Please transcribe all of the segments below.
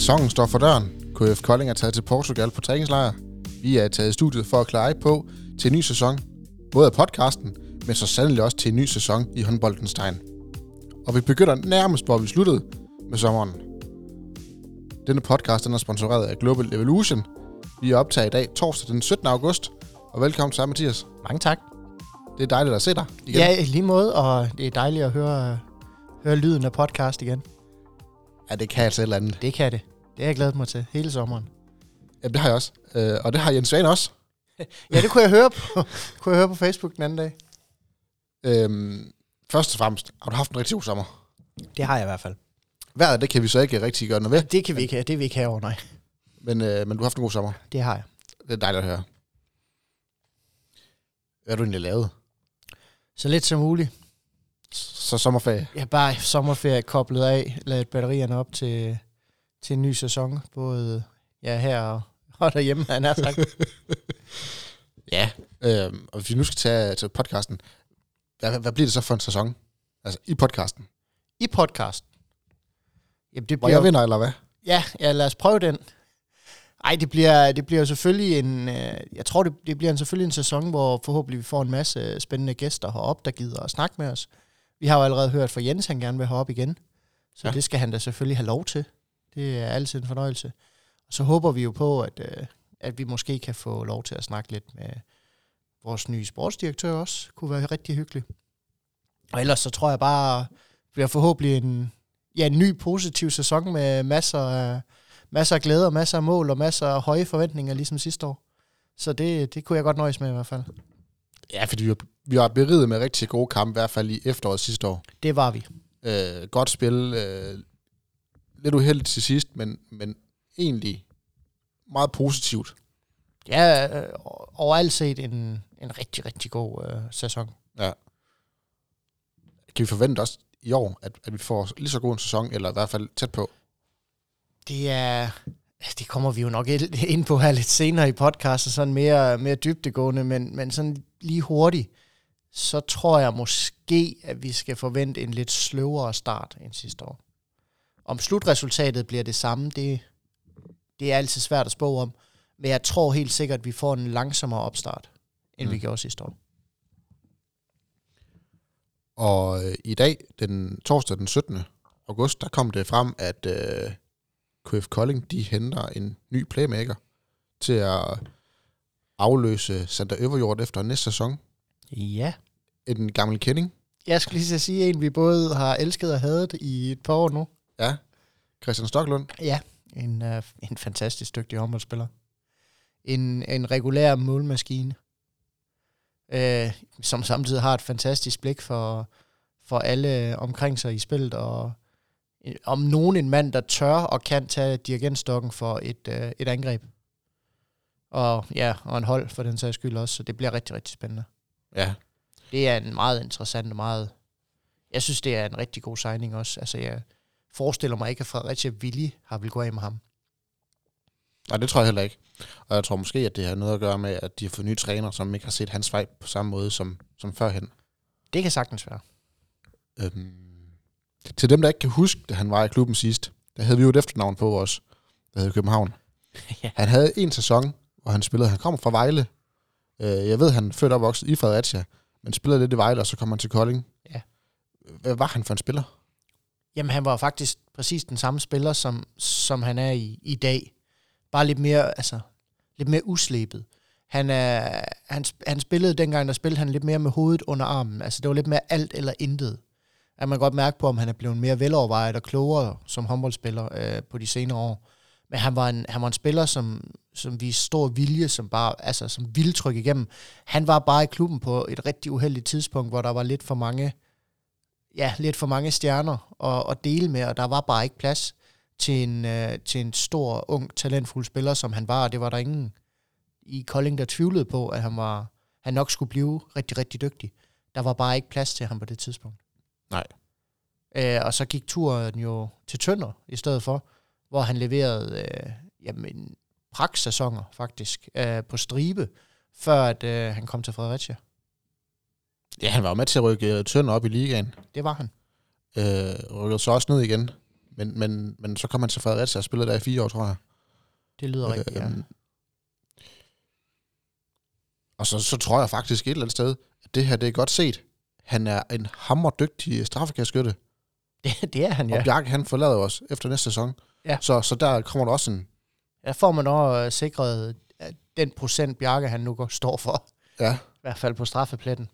Sæsonen står for døren. KF Kolding er taget til Portugal på træningslejr. Vi er taget i studiet for at klare på til en ny sæson. Både af podcasten, men så sandelig også til en ny sæson i håndboldens tegn. Og vi begynder nærmest, hvor vi sluttede med sommeren. Denne podcast den er sponsoreret af Global Evolution. Vi er optaget i dag torsdag den 17. august. Og velkommen til dig, Mathias. Mange tak. Det er dejligt at se dig igen. Ja, i lige måde, og det er dejligt at høre, høre lyden af podcast igen. ja det kan altså et eller andet. Det kan det. Det har jeg glædet mig til hele sommeren. Ja, det har jeg også. Øh, og det har Jens Svane også. Ja, det kunne jeg høre på, kunne jeg høre på Facebook den anden dag. Øhm, først og fremmest, har du haft en rigtig god sommer? Det har jeg i hvert fald. Vejret, det kan vi så ikke rigtig gøre noget ved. Det kan vi ikke. Det vi ikke herovre, nej. Men, øh, men du har haft en god sommer. Det har jeg. Det er dejligt at høre. Hvad har du egentlig lavet? Så lidt som muligt. Så sommerferie. Har bare sommerferie koblet af, ladet batterierne op til, til en ny sæson. Både ja, her og, og derhjemme, han har sagt. Ja. Øhm, og hvis vi nu skal tage til podcasten, hvad, hvad bliver det så for en sæson? Altså i podcasten. I podcast. Jamen, det Hvor jeg bliver, vinder, eller hvad? Ja, ja, lad os prøve den. Ej, det bliver, det bliver selvfølgelig en, øh, jeg tror, det, det bliver en, selvfølgelig en sæson, hvor forhåbentlig vi får en masse spændende gæster heroppe, der gider at snakke med os. Vi har jo allerede hørt fra Jens, han gerne vil herop igen. Så ja. det skal han da selvfølgelig have lov til. Det er altid en fornøjelse. Og så håber vi jo på, at, øh, at vi måske kan få lov til at snakke lidt med vores nye sportsdirektør også. Kunne være rigtig hyggeligt. Og ellers så tror jeg bare, det bliver forhåbentlig en, ja, en ny positiv sæson med masser af, masser af glæder, masser af mål og masser af høje forventninger, ligesom sidste år. Så det, det kunne jeg godt nøjes med i hvert fald. Ja, fordi vi har, vi har beriget med rigtig gode kampe, i hvert fald i efteråret sidste år. Det var vi. Øh, godt spil. Øh, lidt uheldigt til sidst, men, men egentlig meget positivt. Ja, øh, overalt set en, en rigtig, rigtig god øh, sæson. Kan vi forvente os i år, at, at vi får lige så god en sæson, eller i hvert fald tæt på? Det er... Det kommer vi jo nok ind på her lidt senere i podcasten, sådan mere, mere dybdegående, men, men sådan lige hurtigt, så tror jeg måske, at vi skal forvente en lidt sløvere start end sidste år. Om slutresultatet bliver det samme, det, det er altid svært at spå om, men jeg tror helt sikkert, at vi får en langsommere opstart, end mm. vi gjorde sidste år. Og øh, i dag, den torsdag den 17. august, der kom det frem, at øh, KF Kolding, de henter en ny playmaker til at afløse Sander Øverjord efter næste sæson. Ja. En gammel kending. Jeg skulle lige at sige en, vi både har elsket og hadet i et par år nu. Ja, Christian Stoklund. Ja, en, uh, en fantastisk dygtig håndboldspiller. En, en regulær målmaskine, uh, som samtidig har et fantastisk blik for, for alle omkring sig i spillet, og øh, om nogen en mand, der tør og kan tage dirigentstokken for et, uh, et angreb. Og ja, og en hold for den sags skyld også, så det bliver rigtig, rigtig spændende. Ja, Det er en meget interessant og meget... Jeg synes, det er en rigtig god signing også. Altså, jeg forestiller mig ikke, at Fredericia Willi har vil gå af med ham. og det tror jeg heller ikke. Og jeg tror måske, at det har noget at gøre med, at de har fået nye træner, som ikke har set hans vej på samme måde som, som førhen. Det kan sagtens være. Øhm, til dem, der ikke kan huske, da han var i klubben sidst, der havde vi jo et efternavn på os, der hed København. Ja. Han havde en sæson, hvor han spillede, han kom fra Vejle. Øh, jeg ved, han er født og vokset i Fredericia, men spillede lidt i Vejle, og så kom han til Kolding. Ja. Hvad var han for en spiller? Jamen, han var faktisk præcis den samme spiller, som, som han er i, i dag. Bare lidt mere, altså, lidt mere uslebet. Han, er, han, han spillede dengang, der spillede han lidt mere med hovedet under armen. Altså, det var lidt mere alt eller intet. At man kan godt mærke på, om han er blevet mere velovervejet og klogere som håndboldspiller øh, på de senere år. Men han var en, han var en spiller, som, som viste stor vilje, som bare, altså, som vildtryk igennem. Han var bare i klubben på et rigtig uheldigt tidspunkt, hvor der var lidt for mange, ja, lidt for mange stjerner at, at dele med, og der var bare ikke plads til en, øh, til en stor, ung, talentfuld spiller, som han var, og det var der ingen i Kolding, der tvivlede på, at han, var, han nok skulle blive rigtig, rigtig dygtig. Der var bare ikke plads til ham på det tidspunkt. Nej. Øh, og så gik turen jo til Tønder i stedet for, hvor han leverede øh, jamen, pragtsæsoner faktisk øh, på stribe, før at øh, han kom til Fredericia. Ja, han var jo med til at rykke Tønder op i ligaen. Det var han. Øh, rykkede så også ned igen Men, men, men så kom han til Fredericia og spillede der i fire år, tror jeg. Det lyder rigtigt, ja. Øhm, Og så, så tror jeg faktisk et eller andet sted, at det her det er godt set. Han er en hammerdygtig straffekastskytte. Det, det er han, Ja. ja. Og Bjarke, han forlader os efter næste sæson. Ja. Så, så der kommer der også en... Der får man også øh, sikret at den procent, Bjarke han nu går, står for. Ja. I hvert fald på straffepletten.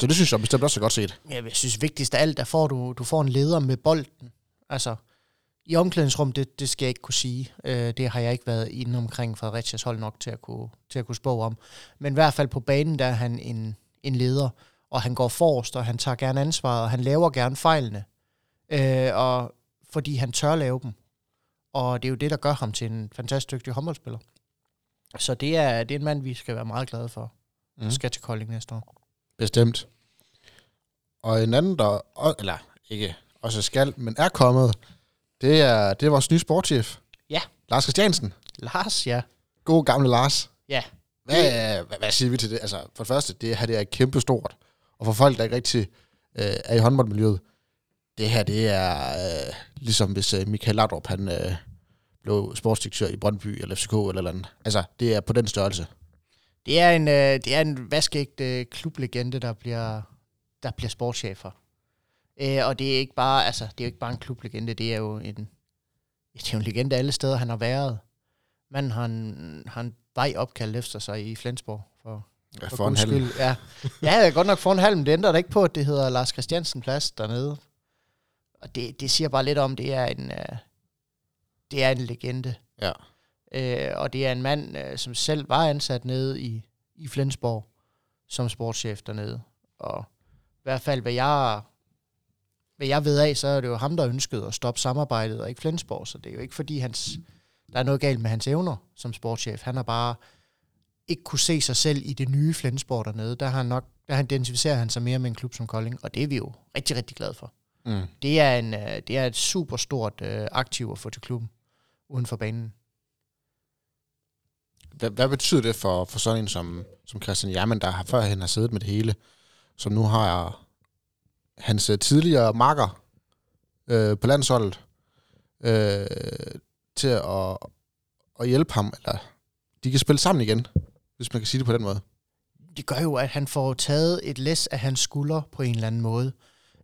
Så det synes jeg bestemt også er godt set. Ja, jeg synes vigtigst af alt, der får du, du får en leder med bolden. Altså, i omklædningsrum, det, det skal jeg ikke kunne sige. Øh, det har jeg ikke været inde omkring Fredericias hold nok til at kunne, til at kunne spå om. Men i hvert fald på banen, der er han en, en leder, og han går forrest, og han tager gerne ansvaret, og han laver gerne fejlene. Øh, og fordi han tør lave dem. Og det er jo det, der gør ham til en fantastisk dygtig håndboldspiller. Så det er, det er en mand, vi skal være meget glade for. Mm. Skal til Kolding næste år. Bestemt. Og en anden, der... Eller ikke også skal, men er kommet, det er, det er vores nye sportschef. Ja. Lars Christiansen. Lars, ja. God gamle Lars. Ja. Hvad, hvad, hvad siger vi til det? Altså, for det første, det her det er kæmpe stort. Og for folk, der ikke rigtig øh, er i håndboldmiljøet, det her, det er øh, ligesom hvis øh, Michael Laudrup, han øh, blev sportsdirektør i Brøndby eller FCK eller eller andet. Altså, det er på den størrelse. Det er en, øh, det er en vaskeægte klublegende, der bliver, der bliver sportschefer. Øh, og det er ikke bare, altså, det er jo ikke bare en klublegende, det er jo en, det er jo en legende alle steder, han har været. Manden har en, har en vej opkaldt efter sig i Flensborg. For, Ja, for for en halv. skyld. Ja. ja, godt nok for en halv, men det ændrer da ikke på, at det hedder Lars Christiansen Plads dernede. Og det, det siger bare lidt om, det er en, øh, det er en legende. Ja. Øh, og det er en mand, øh, som selv var ansat nede i, i Flensborg som sportschef dernede. Og i hvert fald, hvad jeg, hvad jeg ved af, så er det jo ham, der ønskede at stoppe samarbejdet, og ikke Flensborg. Så det er jo ikke, fordi hans, der er noget galt med hans evner som sportschef. Han har bare ikke kunne se sig selv i det nye Flensborg dernede. Der har han nok, der han identificerer han sig mere med en klub som Kolding, og det er vi jo rigtig, rigtig glade for. Mm. Det er, en, øh, det er et super stort øh, aktiv at få til klubben uden for banen. Hvad, hvad betyder det for, for sådan en som, som Christian Jermen, der har førhen har siddet med det hele, som nu har hans øh, tidligere marker øh, på landsholdet øh, til at, at hjælpe ham, eller de kan spille sammen igen, hvis man kan sige det på den måde. det gør jo, at han får taget et læs af hans skulder på en eller anden måde.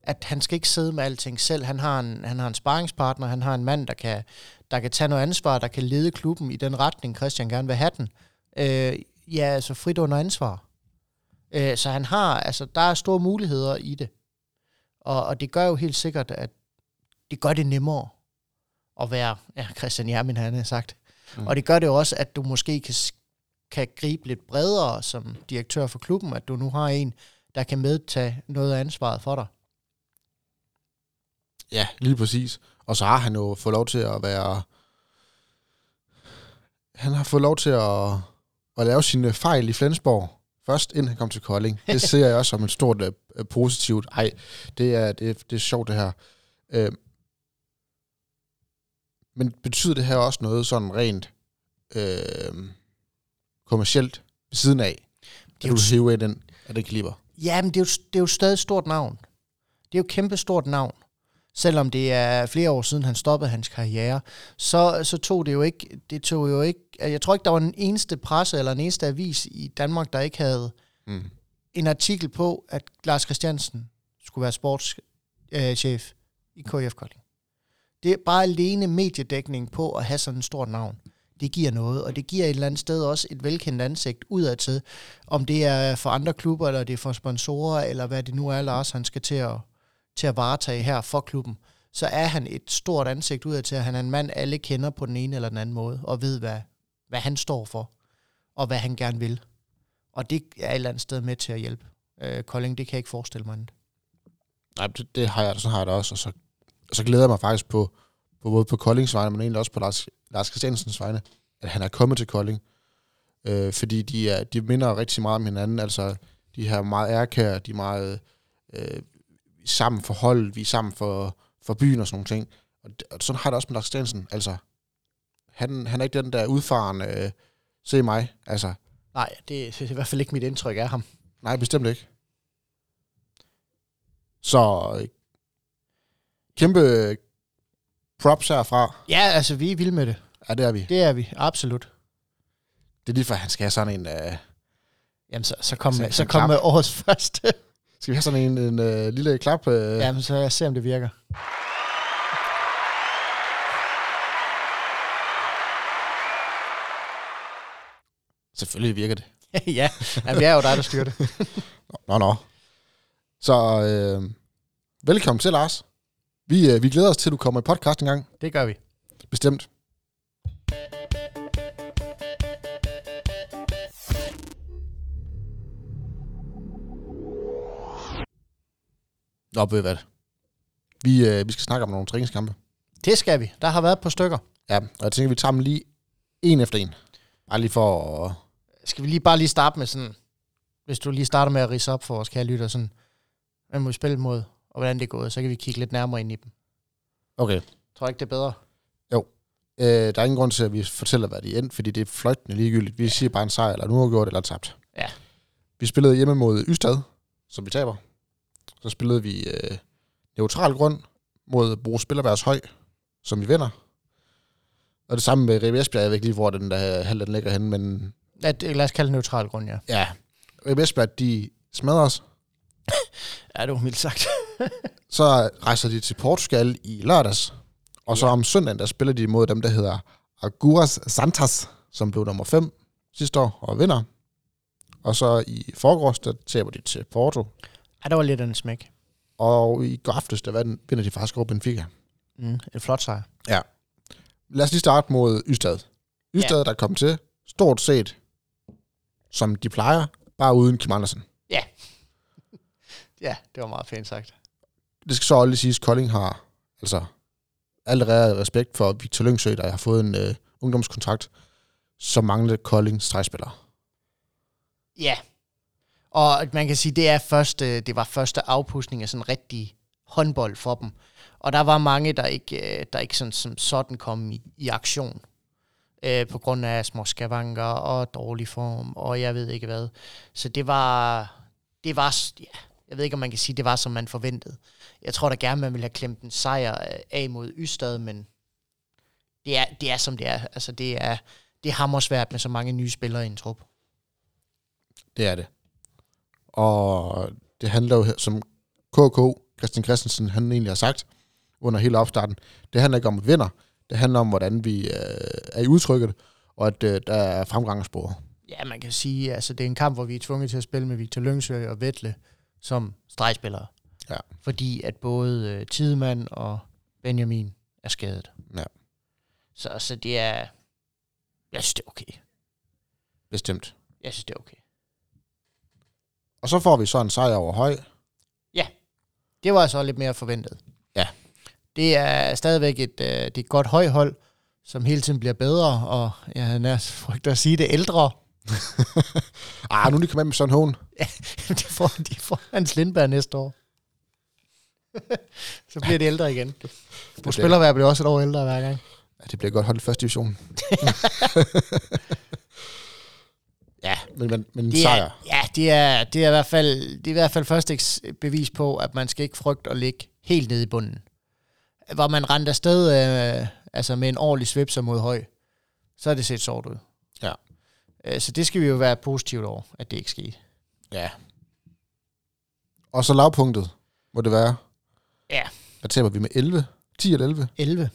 At han skal ikke sidde med alting selv. Han har en, han har en sparringspartner, han har en mand, der kan, der kan tage noget ansvar, der kan lede klubben i den retning, Christian gerne vil have den. Øh, ja, altså frit under ansvar. Øh, så han har, altså der er store muligheder i det. Og, og det gør jo helt sikkert, at det gør det nemmere at være, ja, Christian Jermin han har sagt. Mm. Og det gør det jo også, at du måske kan kan gribe lidt bredere som direktør for klubben, at du nu har en, der kan medtage noget af ansvaret for dig. Ja, lige præcis. Og så har han jo fået lov til at være... Han har fået lov til at, at lave sine fejl i Flensborg. Først, inden han kom til Kolding. Det ser jeg også som et stort uh, positivt. Ej, det er, det, det er sjovt det her. Uh, men betyder det her også noget sådan rent uh, kommercielt ved siden af? Det er du jo- hiver i den, af det kaliber? Ja, men det er, jo, det er jo stadig et stort navn. Det er jo et kæmpe stort navn. Selvom det er flere år siden, han stoppede hans karriere, så, så tog det jo ikke, det tog jo ikke, jeg tror ikke, der var en eneste presse eller en eneste avis i Danmark, der ikke havde Mm. en artikel på, at Lars Christiansen skulle være sportschef i KF Kolding. Det er bare alene mediedækning på at have sådan et stort navn. Det giver noget, og det giver et eller andet sted også et velkendt ansigt udadtil. Om det er for andre klubber, eller det er for sponsorer, eller hvad det nu er, Lars han skal til at, til at varetage her for klubben, så er han et stort ansigt udadtil. Han er en mand, alle kender på den ene eller den anden måde, og ved, hvad, hvad han står for, og hvad han gerne vil. Og det er et eller andet sted med til at hjælpe. Øh, Kolding, det kan jeg ikke forestille mig andet. Nej, det, det har jeg, sådan har jeg det også, og så, og så glæder jeg mig faktisk på, på både på Koldings vegne, men egentlig også på Lars, Lars Christiansens vegne, at han er kommet til Kolding. Øh, fordi de, er, de minder rigtig meget om hinanden, altså de her meget ærkære, de er meget øh, sammen for holdet, vi er sammen for, for byen og sådan nogle ting. Og, og sådan har jeg det også med Lars Christiansen, altså han, han er ikke den der udfarende, øh, se mig, altså Nej, det er i hvert fald ikke mit indtryk af ham. Nej, bestemt ikke. Så øh, kæmpe, props herfra. Ja, altså, vi er vilde med det. Ja, det er vi. Det er vi, absolut. Det er lige for, at han skal have sådan en... Uh, Jamen, så, så kom, Så- med, så kom med årets første. Skal vi have sådan en, en uh, lille klap? Uh, Jamen, så jeg ser, om det virker. Selvfølgelig virker det. ja, Jamen, det er jo dig, der styrer det. Nå, nå. Så øh, velkommen til, Lars. Vi, øh, vi glæder os til, at du kommer i podcast en gang. Det gør vi. Bestemt. Nå, ved hvad? Vi, øh, vi skal snakke om nogle træningskampe. Det skal vi. Der har været et par stykker. Ja, og jeg tænker, vi tager dem lige en efter en. Bare lige for at... Skal vi lige bare lige starte med sådan, hvis du lige starter med at rise op for vores kære lytter, sådan, hvem må vi spille mod, og hvordan det er gået, så kan vi kigge lidt nærmere ind i dem. Okay. Tror ikke, det er bedre? Øh, der er ingen grund til, at vi fortæller, hvad de endte, fordi det er fløjtende ligegyldigt. Vi siger bare en sejr, eller nu har gjort eller tabt. Ja. Vi spillede hjemme mod Ystad, som vi taber. Så spillede vi øh, neutral grund mod Bro Spillerværs Høj, som vi vinder. Og det samme med Ribe Esbjerg, jeg ved ikke lige, hvor den der halv den ligger henne, men Ja, det, lad os kalde det neutral grund, ja. ja, Ribe Esbjerg, de smadrer os. Ja, det var mildt sagt. Så rejser de til Portugal i lørdags, og så Ja. om søndagen, der spiller de mod dem, der hedder Aguras Santas, som blev nummer 5 sidste år og vinder. Og så i forgårs, der taber de til Porto. Ja, det var lidt af en smæk. Og i går aftes, der vinder de faktisk over Benfica. Mm, et flot sejr. Lad os lige starte mod Ystad. Ystad, ja. der kom til stort set, som de plejer, bare uden Kim Andersen. Ja, det var meget pænt sagt. Det skal så også lige siges, at Kolding har altså allerede respekt for Victor Lyngsø, der har fået en øh, ungdomskontrakt, så manglede Kolding stregspillere. Ja. Og man kan sige, det er første, det var første afpustning af sådan rigtig håndbold for dem. Og der var mange, der ikke, øh, der ikke sådan, som sådan kom i, i aktion. Øh, på grund af små skavanker og dårlig form, og jeg ved ikke hvad. Så det var, det var, ja, jeg ved ikke, om man kan sige, det var, som man forventede. Jeg tror da gerne, man ville have klemt en sejr øh, af mod Ystad, men det er, det er som det er. Altså, det er, det er hammersvært med så mange nye spillere i en trup. Det er det. Og det handler jo, her- som KK, Christian Christensen, han egentlig har sagt under hele opstarten, det handler ikke om at vinder. Det handler om, hvordan vi øh, er i udtrykket, og at øh, der er fremgangsspor. Ja, man kan sige, altså det er en kamp, hvor vi er tvunget til at spille med Victor Lyngsø og Vettle som stregspillere. Ja. Fordi at både øh, Tidemand og Benjamin er skadet. Ja. Så, så det er... Jeg synes, det er okay. Bestemt. Jeg synes, det er okay. Og så får vi så en sejr over høj. Det var altså lidt mere forventet. Ja. Det er stadigvæk et, øh, det er et godt højhold, som hele tiden bliver bedre, og jeg havde nær frygt at sige det ældre. Ah, nu er de kommet med sådan en hån. de, får, de får Hans Lindberg næste år. så bliver de ældre igen. Du spiller hver bliver også et år ældre hver gang. Ja, det bliver godt holdt i første division. Ja, men, men, men en Det sejr. er, ja, det er, det er i hvert fald, det er i hvert fald første bevis på, at man skal ikke frygte at ligge helt nede i bunden. Hvor man rendte afsted øh, altså med en ordentlig svipser mod høj, så er det set sort ud. Ja. Øh, så det skal vi jo være positivt over, at det ikke skete. Ja. Og så lavpunktet må det være. Ja. Der taber vi med 11. 10 eller 11 11.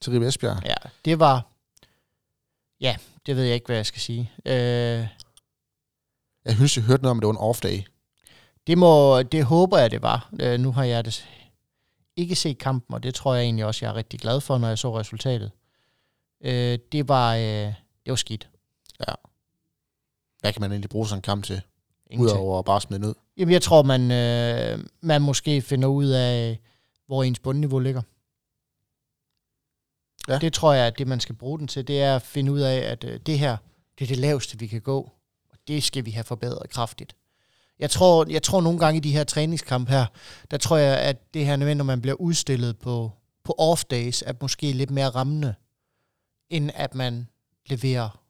til Ribe Esbjerg. Ja, det var... Ja, det ved jeg ikke, hvad jeg skal sige. Øh, Jeg synes, jeg hørte noget om, at det var en off-day. Det, må, det håber jeg, det var. Øh, nu har jeg det ikke set kampen, og det tror jeg egentlig også, jeg er rigtig glad for, når jeg så resultatet. Øh, det, var, øh, det var skidt. Hvad kan man egentlig bruge sådan en kamp til? Ingenting. Udover at bare smide ned. Jamen, jeg tror, man, øh, man måske finder ud af, hvor ens bundniveau ligger. Ja. Det tror jeg, at det man skal bruge den til, det er at finde ud af, at øh, det her, det er det laveste, vi kan gå. Det skal vi have forbedret kraftigt. Jeg tror, jeg tror nogle gange i de her træningskamp her, der tror jeg, at det her nødvendigt, når man bliver udstillet på, på off-days, er måske lidt mere rammende, end at man leverer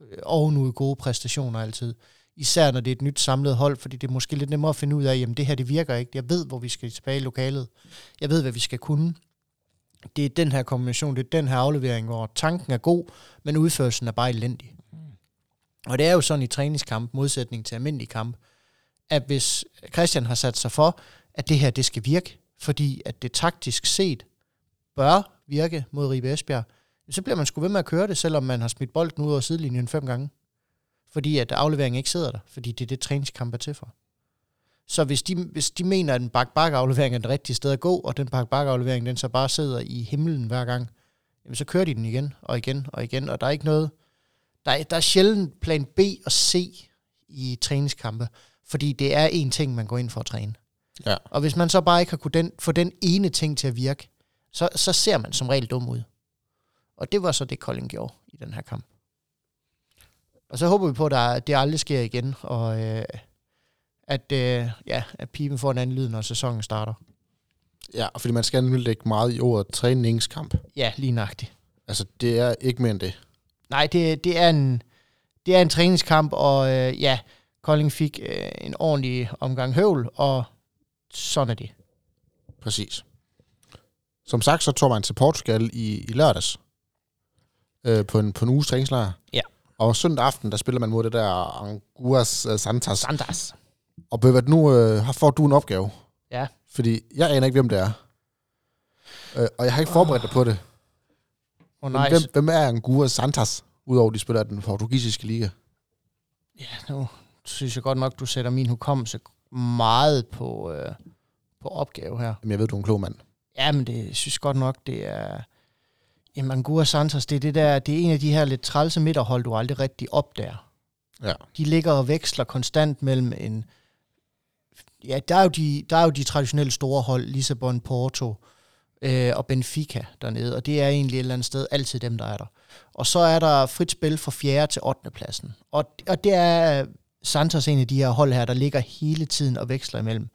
øh, ovenud gode præstationer altid. Især når det er et nyt samlet hold, fordi det er måske lidt nemmere at finde ud af, jamen det her det virker ikke. Jeg ved, hvor vi skal tilbage i lokalet. Jeg ved, hvad vi skal kunne. det er den her kombination, det er den her aflevering, hvor tanken er god, men udførelsen er bare elendig. Og det er jo sådan i træningskamp, modsætning til almindelig kamp, at hvis Christian har sat sig for, at det her, det skal virke, fordi at det taktisk set bør virke mod Ribe Esbjerg, så bliver man sgu ved med at køre det, selvom man har smidt bolden ud over sidelinjen fem gange. Fordi at afleveringen ikke sidder der, fordi det er det, træningskamp er til for. Så hvis de, hvis de mener, at en bak bak aflevering er det rigtige sted at gå, og den bak bak aflevering den så bare sidder i himlen hver gang, jamen så kører de den igen og igen og igen, og der er ikke noget, der er, der er sjældent plan B og C i træningskampe, fordi det er en ting, man går ind for at træne. Ja. Og hvis man så bare ikke har kunnet den, få den ene ting til at virke, så, så ser man som regel dum ud. Og det var så det, Kolding gjorde i den her kamp. Og så håber vi på, at der, det aldrig sker igen, og øh, at, øh, ja, at pipen får en anden lyd, når sæsonen starter. Ja, og fordi man skal nemlig lægge meget i ordet træningskamp. Ja, lige nøjagtigt. Altså, det er ikke mere end det. Nej, det, det, er, en, det er en træningskamp, og øh, ja, Kolding fik øh, en ordentlig omgang høvl, og sådan er det. Præcis. Som sagt, så tog man til Portugal i, i lørdags. Øh, på, en, på en uges træningslejr. Ja. Og søndag aften, der spiller man mod det der Anguas uh, Santas. Sandas. Og Bøvert, nu øh, har får du en opgave. Ja. Fordi jeg aner ikke, hvem det er. Øh, og jeg har ikke forberedt dig på det. Oh, nice. hvem, hvem er Anguas Santas, udover de spiller den portugisiske liga? Ja, nu synes jeg godt nok, du sætter min hukommelse meget på, øh, på opgave her. Jamen, jeg ved, du er en klog mand. Ja, men det synes godt nok, det er... Jamen, Angura Santos, det er, det, der, det er en af de her lidt trælse midterhold, du aldrig rigtig opdager. Ja. De ligger og veksler konstant mellem en... Ja, der er jo de, der er jo de traditionelle store hold, Lissabon, Porto øh, og Benfica dernede, og det er egentlig et eller andet sted altid dem, der er der. Og så er der frit spil fra 4. til 8. pladsen. Og, og det er Santos en af de her hold her, der ligger hele tiden og veksler imellem.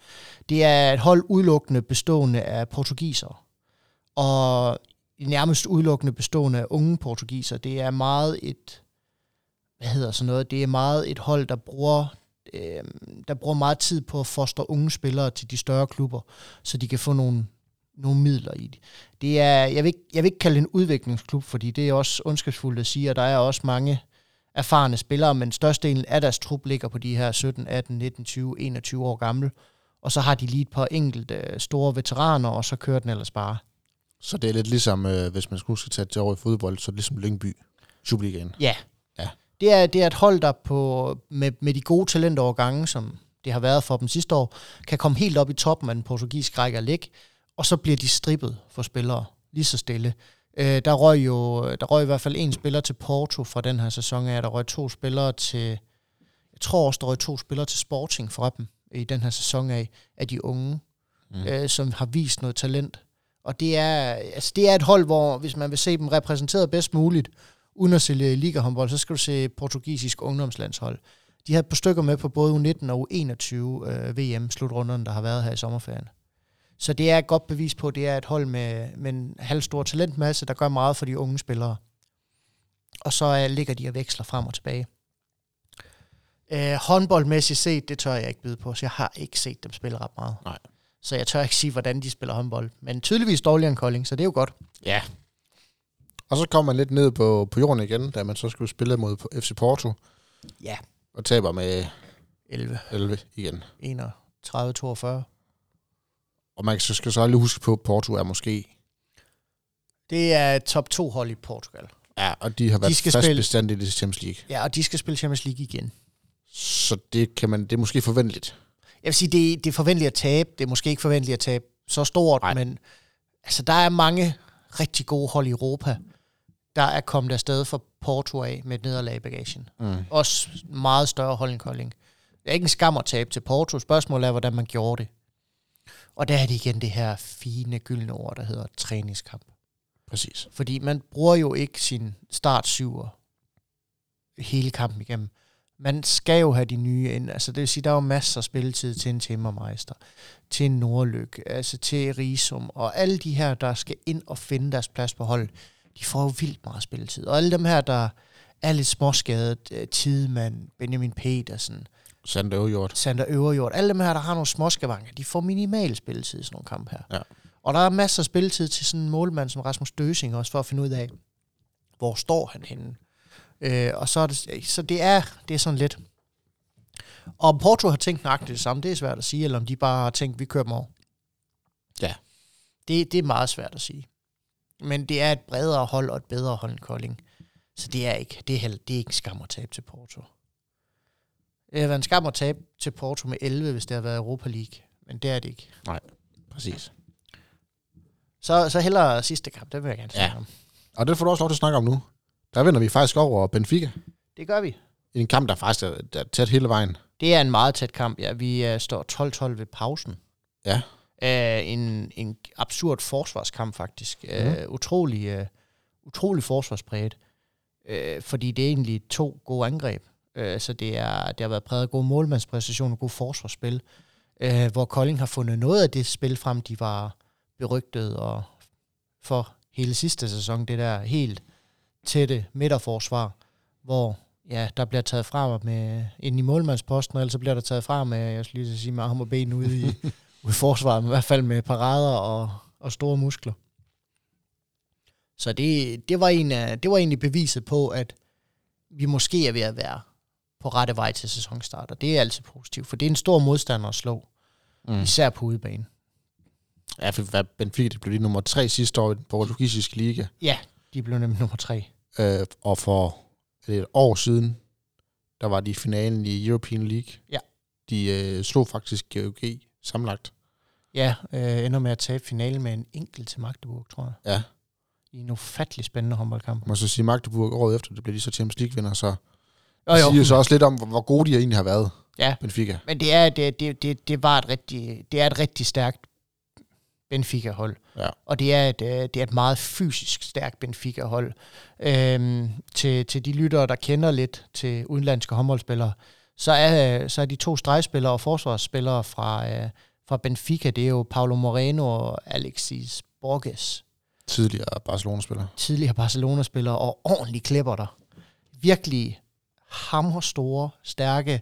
Det er et hold udelukkende bestående af portugisere. Og nærmest udelukkende bestående af unge portugiser. Det er meget et, hvad hedder sådan noget, det er meget et hold, der bruger, øh, der bruger meget tid på at fostre unge spillere til de større klubber, så de kan få nogle, nogle midler i det. Det er, jeg vil, ikke, jeg vil ikke kalde det en udviklingsklub, fordi det er også ondskabsfuldt at sige, og der er også mange erfarne spillere, men størstedelen af deres trup ligger på de her 17, 18, 19, 20, 21 år gamle, og så har de lige et par enkelte store veteraner, og så kører den ellers bare. Så det er lidt ligesom, øh, hvis man skulle skal tage til over i fodbold, så er det ligesom Lyngby Superligaen. Ja. Ja. Det er, det er et hold, der på, med, med de gode talentovergange, som det har været for dem sidste år, kan komme helt op i toppen af den portugisiske række og ligge, og så bliver de strippet for spillere lige så stille. Øh, der røg jo der røg i hvert fald en spiller til Porto fra den her sæson af, der røg to spillere til, jeg tror også, der røg to spillere til Sporting fra dem i den her sæson af, af de unge, mm. øh, som har vist noget talent. Og det er, altså det er et hold, hvor hvis man vil se dem repræsenteret bedst muligt, uden at se ligahåndbold, så skal du se portugisisk ungdomslandshold. De har et par stykker med på både U19 og U21 øh, VM-slutrunderne, der har været her i sommerferien. Så det er et godt bevis på, at det er et hold med, med en halvstor talentmasse, der gør meget for de unge spillere. Og så uh, ligger de og veksler frem og tilbage. Uh, håndboldmæssigt set, det tør jeg ikke byde på, så jeg har ikke set dem spille ret meget. Nej. Så jeg tør ikke sige, hvordan de spiller håndbold. Men tydeligvis dårligere end Kolding, så det er jo godt. Ja. Og så kommer man lidt ned på, på jorden igen, da man så skulle spille mod FC Porto, Ja. og taber med 11, 11 igen. 31, 42. Og man skal, skal så lige huske på, at Porto er måske... Det er top 2 hold i Portugal. Ja, og de har været De skal fast spille- bestandt i det Champions League. Ja, og de skal spille Champions League igen. Så det kan man, det er måske forventeligt. Jeg vil sige, det, det er forventeligt at tabe. Det er måske ikke forventeligt at tabe så stort, Nej. Nej. men altså, der er mange rigtig gode hold i Europa, der er kommet afsted fra Porto af med et nederlag i bagagen. Mm. Også meget større hold end Kolding. Det er ikke en skam at tabe til Porto. Spørgsmålet er, hvordan man gjorde det. Og der er det igen det her fine, gyldne ord, der hedder træningskamp. Præcis. Fordi man bruger jo ikke sin start syver hele kampen igennem. Man skal jo have de nye ind. Altså det vil sige, der er jo masser af spilletid til en Timmermeister, til en Nordlyk, altså til Risum, og alle de her, der skal ind og finde deres plads på holdet, de får jo vildt meget spilletid. Og alle dem her, der er lidt småskadet, øh, Tidemand, Benjamin Petersen, Sander Øvjort. Sander Øverjord, alle dem her, der har nogle småskavanker, de får minimal spilletid i sådan nogle kampe her. Ja. Og der er masser af spilletid til sådan en målmand som Rasmus Døsing også, for at finde ud af, hvor står han henne. Øh, og så er det, så det er, det er sådan lidt. Og om Porto har tænkt nøjagtigt det samme, det er svært at sige, eller om de bare har tænkt, vi kører dem over. Ja. Det, det er meget svært at sige. Men det er et bredere hold og et bedre hold end Kolding. Så det er ikke, det er, det er ikke skam at tabe til Porto. Det har været en skam at tabe til Porto med 11, hvis det har været Europa League. Men det er det ikke. Præcis. Så, så hellere sidste kamp, det vil jeg gerne snakke Ja. om. Og det får du også lov til at snakke om nu. Der vinder vi faktisk over Benfica. Det gør vi. I en kamp, der faktisk er, der er tæt hele vejen. Det er en meget tæt kamp, ja. Vi uh, står 12-12 ved pausen. Ja. Uh, en, en absurd forsvarskamp, faktisk. Uh, Mhm. utrolig, uh, utrolig forsvarspræget. Uh, fordi det er egentlig to gode angreb. Uh, så det, er, det har været præget af gode målmandspræstationer og god forsvarsspil. Uh, hvor Kolding har fundet noget af det spil frem, de var berygtet og for hele sidste sæson. Det der helt tætte midterforsvar, hvor ja, der bliver taget fra med ind i målmandsposten, eller så bliver der taget fra med, jeg skulle lige sige, med arm og ben ude i, ude i forsvaret, men i hvert fald med parader og, og store muskler. Så det, det, var en af, det var egentlig beviset på, at vi måske er ved at være på rette vej til sæsonstart, og det er altid positivt, for det er en stor modstander at slå, Mm. især på udebane. Ja, for Benfica det blev lige nummer tre sidste år i den portugisiske liga. Ja, de blev nemlig nummer tre. Øh, og for et år siden, der var de i finalen i European League. Ja. De øh, slog faktisk GOG sammenlagt. Ja, øh, ender med at tabe finalen med en enkelt til Magdeburg, tror jeg. Ja. I en ufattelig spændende håndboldkamp. Man så sige Magdeburg året efter, det blev de så Champions League-vinder, så Det jo. siger så også lidt om, hvor, gode de egentlig har været, Ja, Benfica. men det er, det, det, det, det var et rigtig, det er et rigtig stærkt Benfica-hold. Ja. Og det er, et, øh, det er et meget fysisk stærkt Benfica-hold. Øhm, til, til de lyttere, der kender lidt til udenlandske håndboldspillere, så er, så er de to stregspillere og forsvarsspillere fra, øh, fra Benfica, det er jo Paulo Moreno og Alexis Borges. Tidligere Barcelona-spiller. tidligere Barcelona-spillere og ordentligt klipper der. Virkelig hammerstore, stærke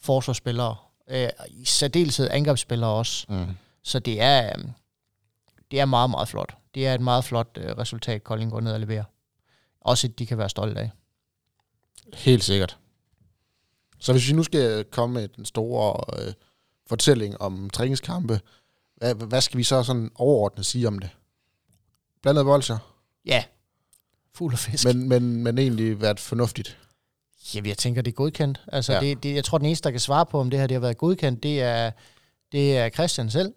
forsvarsspillere. Øh, I særdeleshed angrebsspillere også. Mm. Så det er, øh, det er meget, meget flot. Det er et meget flot øh, resultat, Kolding går ned og leverer. Også et, de kan være stolte af. Helt sikkert. Så hvis vi nu skal komme med den store øh, fortælling om træningskampe, hvad, hvad skal vi så sådan overordnet sige om det? Blandet bolcher, Ja, fuld og fisk. men, men, men egentlig været fornuftigt. Jamen, jeg tænker, det er godkendt. Altså, Ja. ja. det, det, jeg tror, den eneste, der kan svare på, om det her det har været godkendt, det er, det er Christian selv,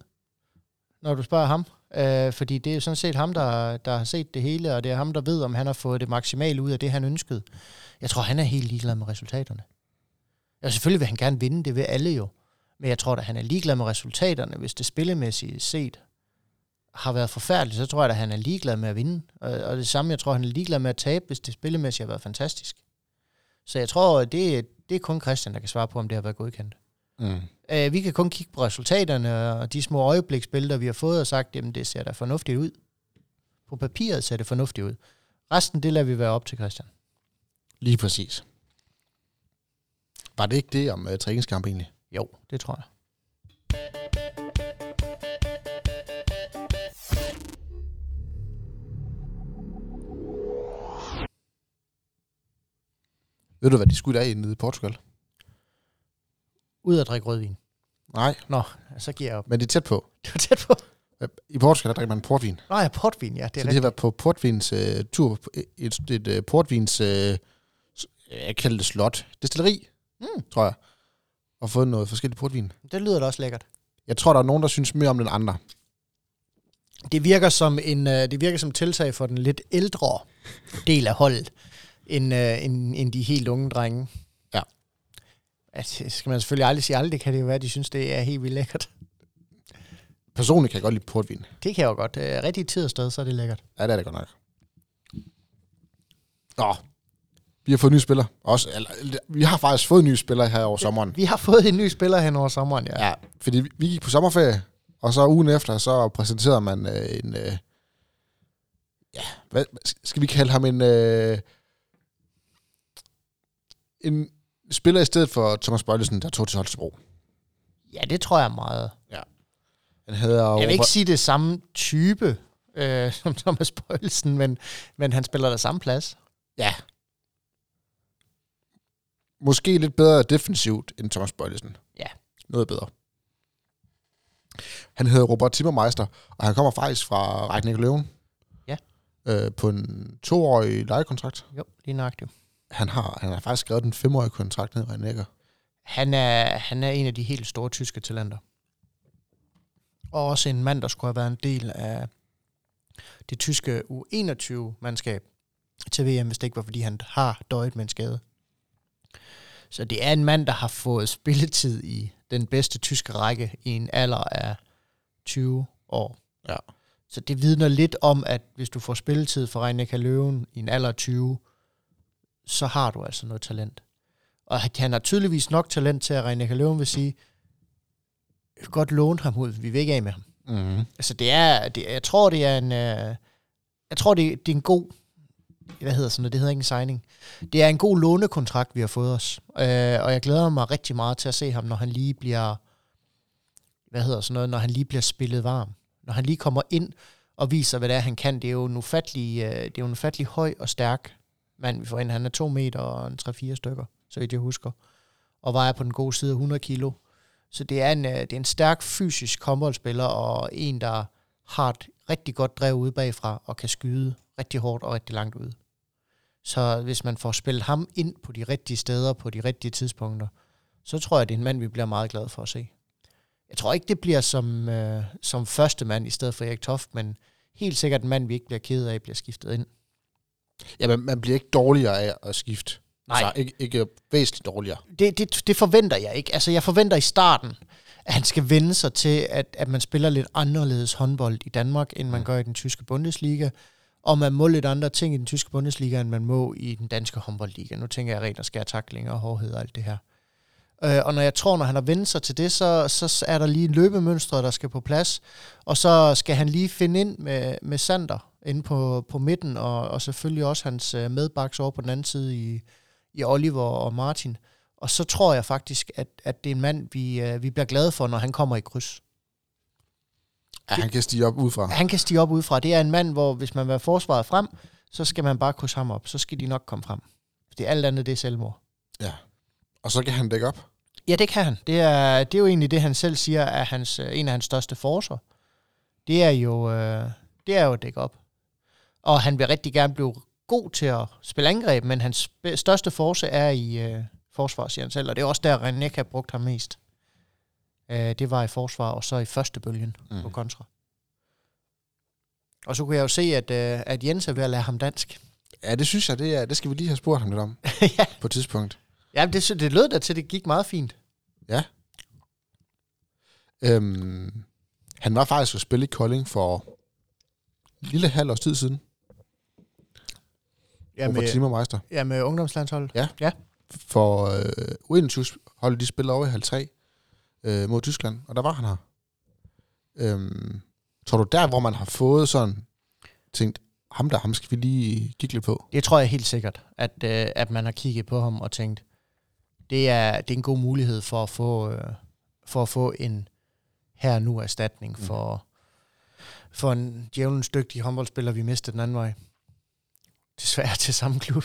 når du spørger ham. Øh, fordi det er jo sådan set ham, der, der har set det hele, og det er ham, der ved, om han har fået det maksimale ud af det, han ønskede. Jeg tror, han er helt ligeglad med resultaterne. Ja, selvfølgelig vil han gerne vinde, det vil alle jo. Men jeg tror at han er ligeglad med resultaterne. Hvis det spillemæssigt set har været forfærdeligt, så tror jeg at han er ligeglad med at vinde. Og, og det samme, jeg tror, han er ligeglad med at tabe, hvis det spillemæssigt har været fantastisk. Så jeg tror, det, det er kun Christian, der kan svare på, om det har været godkendt. Mm. Uh, vi kan kun kigge på resultaterne og de små øjebliksbilleder, vi har fået og sagt, jamen det ser da fornuftigt ud. På papiret ser det fornuftigt ud. Resten, det lader vi være op til Christian. Lige præcis. Var det ikke det om uh, træningskamp egentlig? Jo, det tror jeg. Ved du, hvad de skulle af nede i Portugal? Ud at drikke rødvin. Nej, Nå, så giver jeg op. men det er tæt på. Det var tæt på. I Portugal der drikker man portvin. Nå ja, portvin, ja. Det er så de har rigtigt. været på portvins uh, tur, på et, et, et uh, portvins, uh, jeg kalder det slot, destilleri, Mm. tror jeg, og fået noget forskelligt portvin. Det lyder da også lækkert. Jeg tror, der er nogen, der synes mere om den andre. Det virker som en uh, det virker som tiltag for den lidt ældre del af holdet, end, uh, end, end de helt unge drenge. Ja. Altså, skal man selvfølgelig aldrig sige aldrig, kan det jo være, at de synes, det er helt vildt lækkert. Personligt kan jeg godt lide portvin. Det kan jeg jo godt. Rigtig tid og sted, så er det lækkert. Ja, det er det godt nok. Nå, vi har fået nye spillere. Også, eller, vi har faktisk fået nye spillere her over sommeren. Vi har fået en ny spiller hen over sommeren, ja. Ja, fordi vi, vi gik på sommerferie, og så ugen efter, så præsenterede man øh, en... Øh, ja, hvad, skal vi kalde ham en... Øh, en spiller i stedet for Thomas Bøjlesen, der tog til Holstebro. Ja, det tror jeg meget. Han hedder Jeg vil ikke sige det samme type øh, som Thomas Bøjelsen, men, men han spiller der samme plads. ja. Måske lidt bedre defensivt end Thomas Bøjlesen. Ja. Noget bedre. Han hedder Robert Timmermeister, og han kommer faktisk fra Rækning Løven. Ja. Øh, på en toårig lejekontrakt. Jo, lige nøjagtigt. Han har, han har faktisk skrevet en femårig kontrakt ned i Rækninger. Han er, han er en af de helt store tyske talenter. Og også en mand, der skulle have været en del af det tyske U21-mandskab til VM, hvis det ikke var, fordi han har døjet med en skade. Så det er en mand, der har fået spilletid i den bedste tyske række i en alder af 20 år. Ja. Så det vidner lidt om, at hvis du får spilletid for Reinika Løven i en alder af 20, så har du altså noget talent. Og han har tydeligvis nok talent til, at Reinika Løven vil sige, "Vi vil godt låne ham ud, vi vil ikke af med ham. Mm-hmm. Altså det er, det, jeg tror det er en, øh, jeg tror det, det er en god, hvad hedder sådan noget, det hedder ikke en signing. Det er en god lånekontrakt, vi har fået os. Øh, og jeg glæder mig rigtig meget til at se ham, når han lige bliver, hvad hedder sådan noget, når han lige bliver spillet varm. Når han lige kommer ind og viser, hvad det er, han kan. Det er jo en ufattelig, øh, det er jo en ufattelig høj og stærk mand, vi får ind. Han er 2 meter og en 3-4 stykker, så vidt jeg husker. Og vejer på den gode side 100 kilo. Så det er en, øh, det er en stærk fysisk håndboldspiller, og en, der har et rigtig godt drev ude bagfra, og kan skyde rigtig hårdt og rigtig langt ud. Så hvis man får spillet ham ind på de rigtige steder, på de rigtige tidspunkter, så tror jeg, det er en mand, vi bliver meget glade for at se. Jeg tror ikke, det bliver som, øh, som første mand i stedet for Erik Toft, men helt sikkert en mand, vi ikke bliver ked af, bliver skiftet ind. Ja, men man bliver ikke dårligere af at skifte. Nej. Altså, ikke, ikke væsentligt dårligere. det, det, det forventer jeg ikke. Altså, jeg forventer i starten, at han skal vende sig til, at, at man spiller lidt anderledes håndbold i Danmark, end man gør i den tyske Bundesliga. Og man må lidt andre ting i den tyske Bundesliga, end man må i den danske håndboldliga. Nu tænker jeg rent og skære taklinger og hårdhed og alt det her. Øh, og når jeg tror, når han har vendt sig til det, så, så er der lige en løbemønstre, der skal på plads. Og så skal han lige finde ind med, med Sander inde på, på midten, og, og selvfølgelig også hans øh, medbaks over på den anden side i, i Oliver og Martin. Og så tror jeg faktisk, at, at det er en mand, vi, øh, vi bliver glade for, når han kommer i kryds. Ja, han kan stige op udefra. Han kan stige op udefra. Det er en mand, hvor hvis man vil have forsvaret frem, så skal man bare krydse ham op. Så skal de nok komme frem. Det er alt andet, det er selvmord. Ja. Og så kan han dække op. Ja, det kan han. Det er, det er jo egentlig det, han selv siger, er hans, øh, en af hans største forser. Det er jo, øh, det er jo at dække op. Og han vil rigtig gerne blive god til at spille angreb, men hans største force er i øh, forsvar, siger han selv. Og det er også der, René har brugt ham mest. Øh, det var i forsvar, og så i første bølgen mm. Mhm. på kontra. Og så kunne jeg jo se, at, øh, at Jens er ved at lære ham dansk. Ja, det synes jeg, det, er, det skal vi lige have spurgt ham lidt om ja, på et tidspunkt. ja det, det lød da til, det gik meget fint. Øhm, han var faktisk at spille i Kolding for en lille halv års tid siden. Ja, Robert med, Timmermeister. ja, med ungdomslandsholdet. For øh, U21-holdet, de spillede over i halv 3 øh, mod Tyskland, og der var han her. Øhm, tror du der, hvor man har fået sådan tænkt, ham der, ham skal vi lige kigge lidt på? Det tror jeg helt sikkert, at, øh, at man har kigget på ham og tænkt, det er, det er en god mulighed for at få, øh, for at få en her nu erstatning Mhm. for, mm. for en djævelens dygtig håndboldspiller, vi mistede den anden vej. Desværre til samme klub.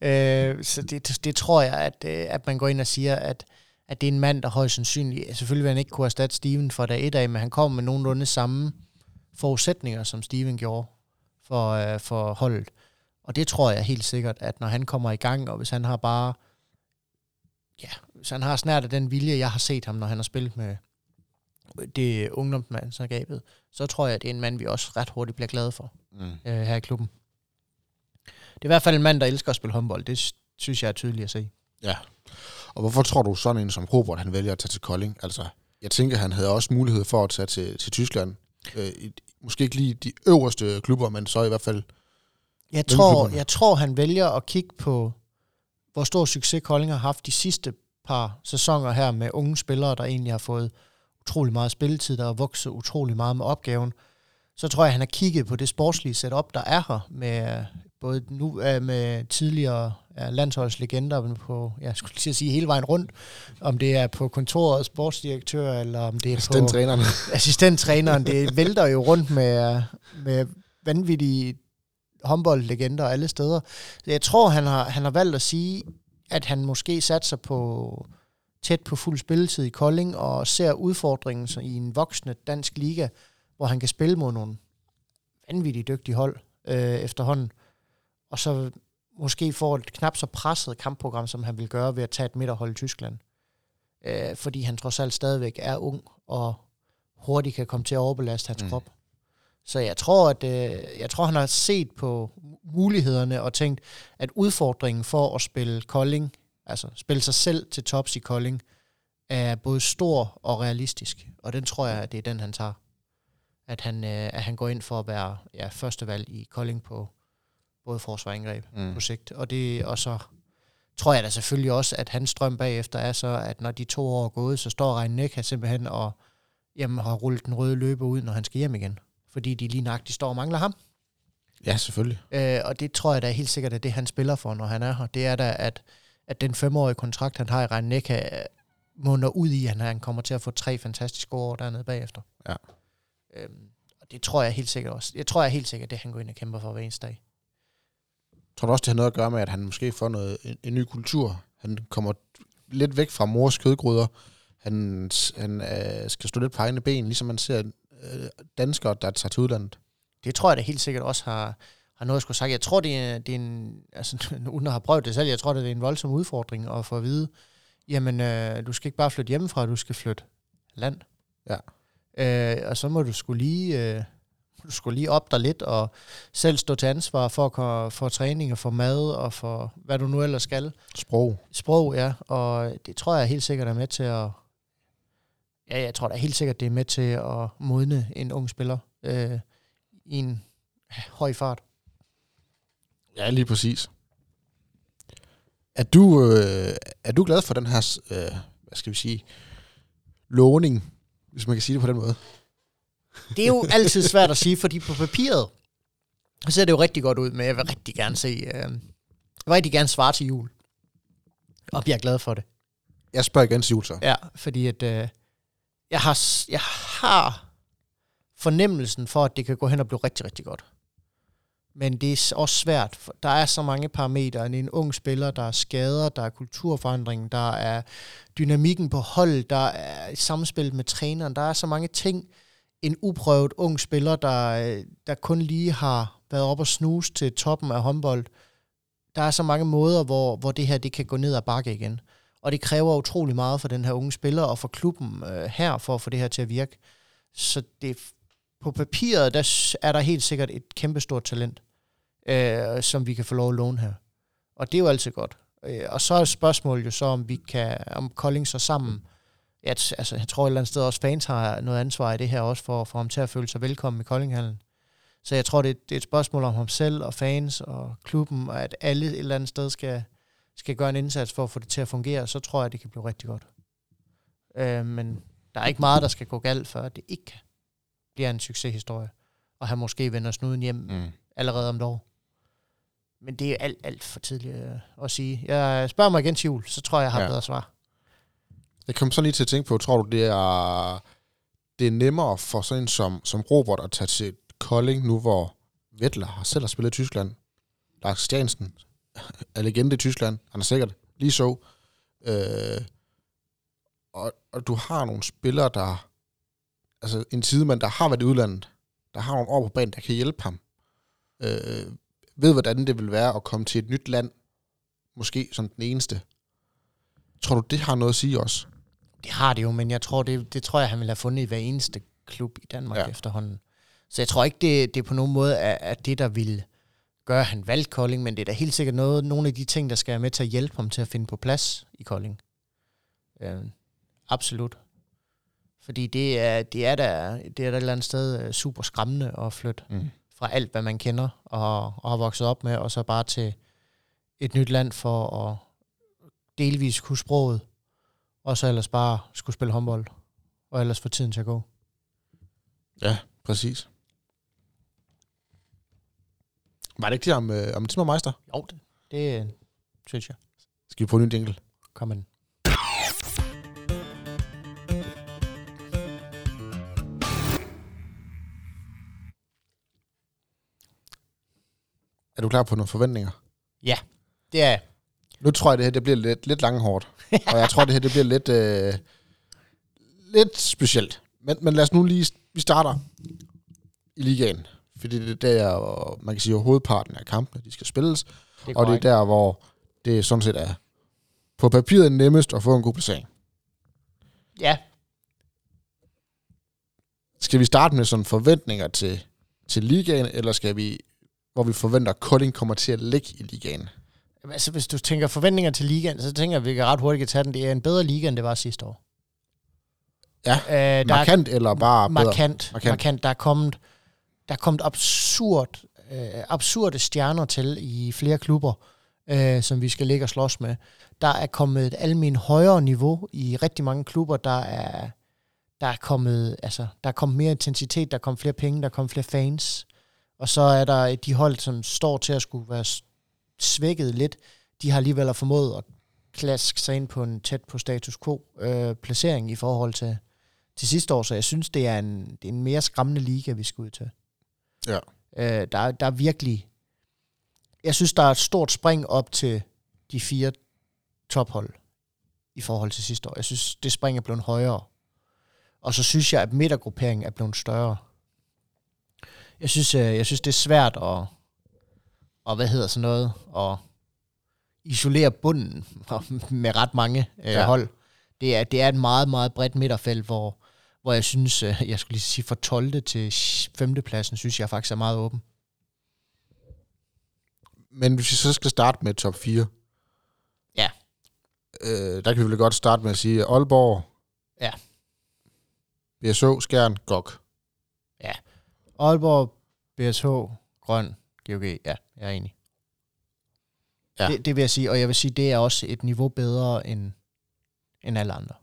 øh, så det, det, tror jeg, at, øh, at man går ind og siger, at, at det er en mand, der højst sandsynligt, selvfølgelig vil han ikke kunne erstatte Steven fra dag et af, men han kommer med nogenlunde samme forudsætninger, som Steven gjorde for, øh, for holdet. Og det tror jeg helt sikkert, at når han kommer i gang, og hvis han har bare, ja, hvis han har snært af den vilje, jeg har set ham, når han har spillet med det ungdomsmandsagabet, så tror jeg, at det er en mand, vi også ret hurtigt bliver glade for Mm. øh, her i klubben. Det er i hvert fald en mand, der elsker at spille håndbold. Det sy- synes jeg er tydeligt at se. Ja. Og hvorfor tror du sådan en som Robert, han vælger at tage til Kolding? Altså, jeg tænker, han havde også mulighed for at tage til, til Tyskland. Øh, måske ikke lige de øverste klubber, men så i hvert fald... Jeg tror, jeg tror, han vælger at kigge på, hvor stor succes Kolding har haft de sidste par sæsoner her med unge spillere, der egentlig har fået utrolig meget spilletid, der har vokset utrolig meget med opgaven. Så tror jeg, han har kigget på det sportslige setup, der er her med både nu uh, med tidligere uh, landsholdslegender på, jeg skulle lige sige hele vejen rundt, om det er på kontoret sportsdirektør, eller om det er assistenttræneren. på assistenttræneren. Det vælter jo rundt med, med vanvittige håndboldlegender alle steder. Så jeg tror, han har, han har valgt at sige, at han måske satser på tæt på fuld spilletid i Kolding, og ser udfordringen i en voksende dansk liga, hvor han kan spille mod nogle vanvittigt dygtige hold øh, efterhånden, og så måske får et knap så presset kampprogram, som han vil gøre ved at tage et midterhold i Tyskland. Øh, fordi han trods alt stadigvæk er ung, og hurtigt kan komme til at overbelaste hans mm. krop. Så jeg tror, at øh, jeg tror, han har set på mulighederne og tænkt, at udfordringen for at spille Kolding, altså spille sig selv til tops i Kolding, er både stor og realistisk. Og den tror jeg, at det er den, han tager. At han, øh, at han går ind for at være ja, førstevalg i Kolding på både forsvar og indgreb mm. på sigt. Og, det, og så tror jeg da selvfølgelig også, at hans drøm bagefter er så, at når de to år er gået, så står Rein Næk simpelthen og jamen, har rullet den røde løber ud, når han skal hjem igen fordi de lige nøjagtigt står og mangler ham. Ja, selvfølgelig. Øh, og det tror jeg da helt sikkert, at det han spiller for, når han er her, det er da, at, at den femårige kontrakt, han har i Rhein munder ud i, at han kommer til at få tre fantastiske år dernede bagefter. Ja. Øhm, og det tror jeg helt sikkert også. Jeg tror jeg helt sikkert, det han går ind og kæmper for hver eneste dag. Tror du også, det har noget at gøre med, at han måske får noget, en, en ny kultur? Han kommer lidt væk fra mors kødgryder. Han, han øh, skal stå lidt på egne ben, ligesom man ser øh, danskere, der tager til udlandet. Det tror jeg da helt sikkert også har, har noget at skulle sagt. Jeg tror, det er, det er en, altså uden at have prøvet det selv, jeg tror, det er en voldsom udfordring at få at vide, jamen, øh, du skal ikke bare flytte hjemmefra, du skal flytte land. Ja. Øh, og så må du skulle lige, øh, du skulle lige op der lidt, og selv stå til ansvar for, for træning og for mad, og for hvad du nu ellers skal. Sprog. Sprog, ja. Og det tror jeg helt sikkert er med til at, Ja, jeg tror da helt sikkert, det er med til at modne en ung spiller øh, i en høj fart. Ja, lige præcis. Er du, øh, er du glad for den her, øh, hvad skal vi sige, lovning, hvis man kan sige det på den måde? Det er jo altid svært at sige, fordi på papiret så ser det jo rigtig godt ud, men jeg vil rigtig gerne se, øh, jeg vil rigtig gerne svare til jul. Og bliver glad for det. Jeg spørger igen til jul så. Ja, fordi at, øh, jeg har, jeg har fornemmelsen for, at det kan gå hen og blive rigtig, rigtig godt. Men det er også svært. For der er så mange parametre. En ung spiller, der er skader, der er kulturforandring, der er dynamikken på hold, der er samspil med træneren. Der er så mange ting. En uprøvet ung spiller, der, der kun lige har været op og snuse til toppen af håndbold. Der er så mange måder, hvor, hvor det her det kan gå ned og bakke igen og det kræver utrolig meget for den her unge spiller og for klubben øh, her, for at få det her til at virke. Så det, på papiret, der er der helt sikkert et kæmpestort talent, øh, som vi kan få lov at låne her. Og det er jo altid godt. Øh, og så er spørgsmålet jo så, om vi kan, om Kolding så sammen, ja, altså, jeg tror et eller andet sted også fans har noget ansvar i det her også, for, for ham til at føle sig velkommen i Koldinghallen. Så jeg tror, det, det er et spørgsmål om ham selv og fans og klubben, og at alle et eller andet sted skal, skal gøre en indsats for at få det til at fungere, så tror jeg, det kan blive rigtig godt. Øh, men der er ikke meget, der skal gå galt, før det ikke bliver en succeshistorie. Og han måske vender snuden hjem mm. allerede om et år. Men det er alt, alt for tidligt øh, at sige. Jeg spørger mig igen til jul, så tror jeg, jeg har ja. bedre svar. Jeg kom så lige til at tænke på, tror du, det er, det er nemmere for sådan en som, som Robert at tage til Kolding, nu hvor Vettler har selv har spillet i Tyskland, Lars Stjansen er legende i Tyskland. Han er sikkert lige så. Øh, og, og du har nogle spillere, der... Altså en sidemand, der har været i udlandet, der har nogle år på banen, der kan hjælpe ham. Øh, ved, hvordan det vil være at komme til et nyt land, måske som den eneste. Tror du, det har noget at sige også? Det har det jo, men jeg tror, det, det tror jeg, han vil have fundet i hver eneste klub i Danmark ja. efterhånden. Så jeg tror ikke, det, det på nogen måde er, er det, der vil gør, at han valgte Kolding, men det er da helt sikkert noget, nogle af de ting, der skal være med til at hjælpe ham til at finde på plads i Kolding. Øh, absolut. Fordi det er, det er da det er da et eller andet sted øh, super skræmmende at flytte mm. fra alt, hvad man kender og, og har vokset op med, og så bare til et nyt land for at delvis kunne sproget, og så ellers bare skulle spille håndbold, og ellers få tiden til at gå. Ja, præcis. Var det ikke det om, øh, om Timmermeister? Jo, det, det synes jeg. Skal vi på en ny jingle? Kom ind. Er du klar på nogle forventninger? Ja, det er jeg. Nu tror jeg, det her det bliver lidt, lidt langhårdt. og jeg tror, det her det bliver lidt, øh, lidt specielt. Men, men lad os nu lige... Vi starter i ligaen. Fordi det er der, hvor man kan sige, at hovedparten af kampene de skal spilles. Det og det er der, hvor det sådan set er på papiret nemmest at få en god placering. Ja, Skal vi starte med sådan forventninger til, til ligaen, eller skal vi, hvor vi forventer, at Kolding kommer til at ligge i ligaen? Jamen, altså hvis du tænker forventninger til ligaen, så tænker jeg, at vi kan ret hurtigt kan tage den. Det er en bedre liga, end det var sidste år. Ja, Øh, der er Markant eller bare bedre? markant, Markant. markant. markant. Der er kommet, der er kommet absurd, øh, absurde stjerner til i flere klubber, øh, som vi skal ligge og slås med. Der er kommet et almen højere niveau i rigtig mange klubber. Der er, der er kommet, altså, der er kommet mere intensitet, der er kommet flere penge, der er kommet flere fans. Og så er der de hold, som står til at skulle være svækket lidt. De har alligevel formået at klaske sig ind på en tæt på status quo øh, placering i forhold til, til sidste år, så jeg synes, det er en, det er en mere skræmmende liga, vi skal ud til. Ja. Øh, der, er- der er virkelig... Jeg synes, der er et stort spring op til de fire tophold i forhold til sidste år. Jeg synes, det spring er blevet højere. Og så synes jeg, at midtergrupperingen er blevet større. Jeg synes, øh, jeg synes det er svært at, og hvad hedder sådan noget, at isolere bunden med ret mange øh, Ja. ja. hold. Det er, det er et meget, meget bredt midterfelt, hvor, hvor jeg synes, øh, jeg skulle lige sige fra 12. til 5. pladsen, synes jeg faktisk er meget åben. Men hvis vi så skal starte med top 4. Ja. Øh, der kan vi vel godt starte med at sige Aalborg. Ja. BSO, Skjern, GOG. Aalborg, BSH, Grøn, GOG, ja, jeg er enig. Ja. Ja. Det, det vil jeg sige, og jeg vil sige, det er også et niveau bedre end, end alle andre.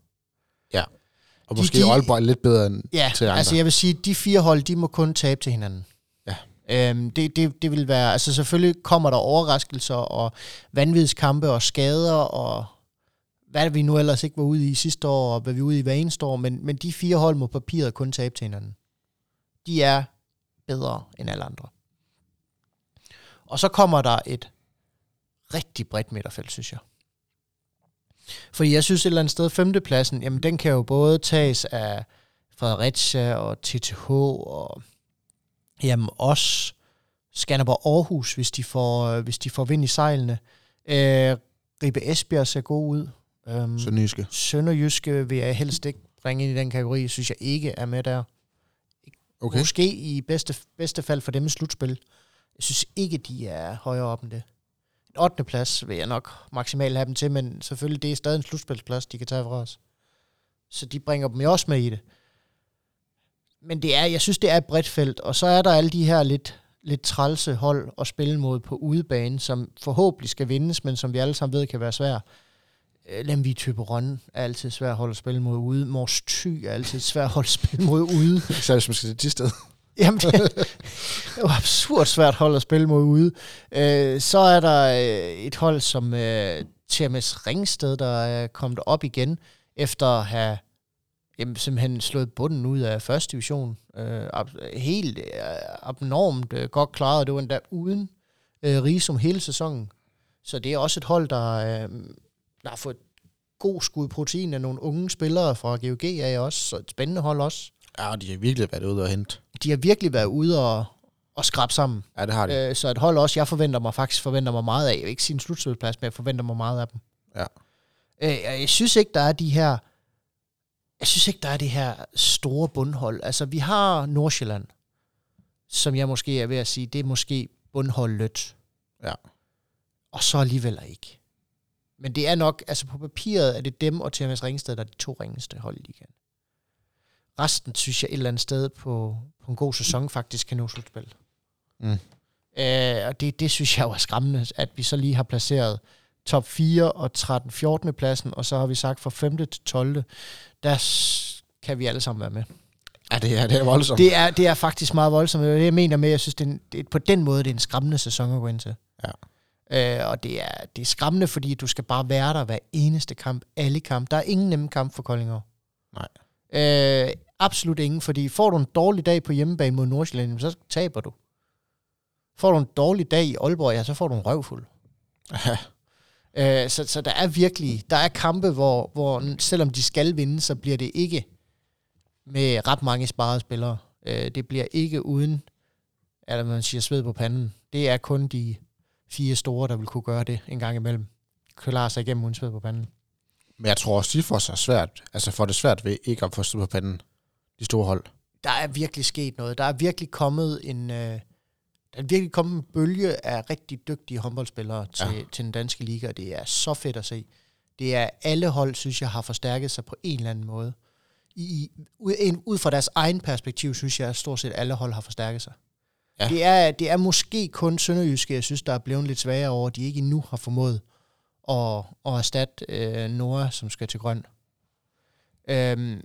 Og De- måske de- Aalborg er lidt bedre end Ja, til andre. altså jeg vil sige, de fire hold, de må kun tabe til hinanden. Ja. Øhm, det, det, det vil være, altså selvfølgelig kommer der overraskelser og vanvidskampe og skader og hvad vi nu ellers ikke var ude i sidste år, og hvad vi er ude i hver eneste år, men, men de fire hold må papiret kun tabe til hinanden. De er bedre end alle andre. Og så kommer der et rigtig bredt midterfelt, synes jeg. Fordi jeg synes et eller andet sted, femtepladsen, jamen den kan jo både tages af Fredericia og TTH og jamen også Skanderborg Aarhus, hvis de får, øh, hvis de får vind i sejlene. Øh, Ribe Esbjerg ser god ud. Um, Sønderjyske. Sønderjyske vil jeg helst ikke bringe ind i den kategori, synes jeg ikke er med der. Okay. Måske i bedste, bedste fald for dem i slutspil. Jeg synes ikke, de er højere op end det. En 8. plads vil jeg nok maksimalt have dem til, men selvfølgelig det er stadig en slutspilsplads, de kan tage fra os. Så de bringer dem jo også med i det. Men det er, jeg synes, det er et bredt felt, og så er der alle de her lidt, lidt trælse hold at spille mod på udebane, som forhåbentlig skal vindes, men som vi alle sammen ved kan være svært. Øh, Lemvig Tøberon er altid svært at at spille mod ude. Mors Thy er altid svært at at spille mod ude. Særligt, hvis man skal til Tisted. Jamen, det, det var absurd svært hold at spille mod ude. Øh, så er der øh, et hold som øh, TMS Ringsted, der er kommet op igen, efter at have jamen, simpelthen slået bunden ud af første division. Øh, ab- helt øh, abnormt øh, godt klaret, det var endda uden øh, Risum hele sæsonen. Så det er også et hold, der, øh, der har fået god skud protein af nogle unge spillere fra GOG af også, så et spændende hold også. Ja, de har virkelig været ude og hente. De har virkelig været ude og, og skrabe sammen. Ja, det har de. Øh, så et hold også, jeg forventer mig faktisk forventer mig meget af. Jeg vil ikke sige en slutspilsplads, men jeg forventer mig meget af dem. Ja. Øh, jeg synes ikke, der er de her... Jeg synes ikke, der er det her store bundhold. Altså, vi har Nordsjælland, som jeg måske er ved at sige, det er måske bundholdet. Ja. Og så alligevel ikke. Men det er nok, altså på papiret er det dem og TMS Ringsted, der er de to ringeste hold i ligaen. Resten synes jeg et eller andet sted på, på en god sæson faktisk kan nå slutspil. Mm. Øh, og det, det synes jeg jo er skræmmende, at vi så lige har placeret top 4 og 13. 14. pladsen, og så har vi sagt fra 5. til 12. Der kan vi alle sammen være med. Ja, det er, det er voldsomt. Det er, det er faktisk meget voldsomt. Det er det, jeg mener med, jeg synes, det er, en, det er, på den måde, det er en skræmmende sæson at gå ind til. Ja. Øh, og det er, det er skræmmende, fordi du skal bare være der hver eneste kamp, alle kamp. Der er ingen nemme kamp for Koldingård. Nej. Øh, absolut ingen, fordi får du en dårlig dag på hjemmebane mod Nordsjælland, så taber du. Får du en dårlig dag i Aalborg, ja, så får du en røvfuld. Øh, så, så der er virkelig, der er kampe, hvor, hvor selvom de skal vinde, så bliver det ikke med ret mange sparede spillere. Øh, det bliver ikke uden, at man siger sved på panden. Det er kun de fire store, der vil kunne gøre det en gang imellem. Klare sig igennem uden sved på panden. Men jeg tror også, de får sig svært, altså får det svært ved ikke at få stå på panden, de store hold. Der er virkelig sket noget. Der er virkelig kommet en, øh, der er virkelig kommet en bølge af rigtig dygtige håndboldspillere til, ja. til den danske liga, og det er så fedt at se. Det er alle hold, synes jeg, har forstærket sig på en eller anden måde. I, ud, ud fra deres egen perspektiv, synes jeg, at stort set alle hold har forstærket sig. Ja. Det, er, det er måske kun Sønderjyske, jeg synes, der er blevet lidt svagere over, at de ikke endnu har formået at, at erstatte øh, Nora, som skal til grøn. Øhm,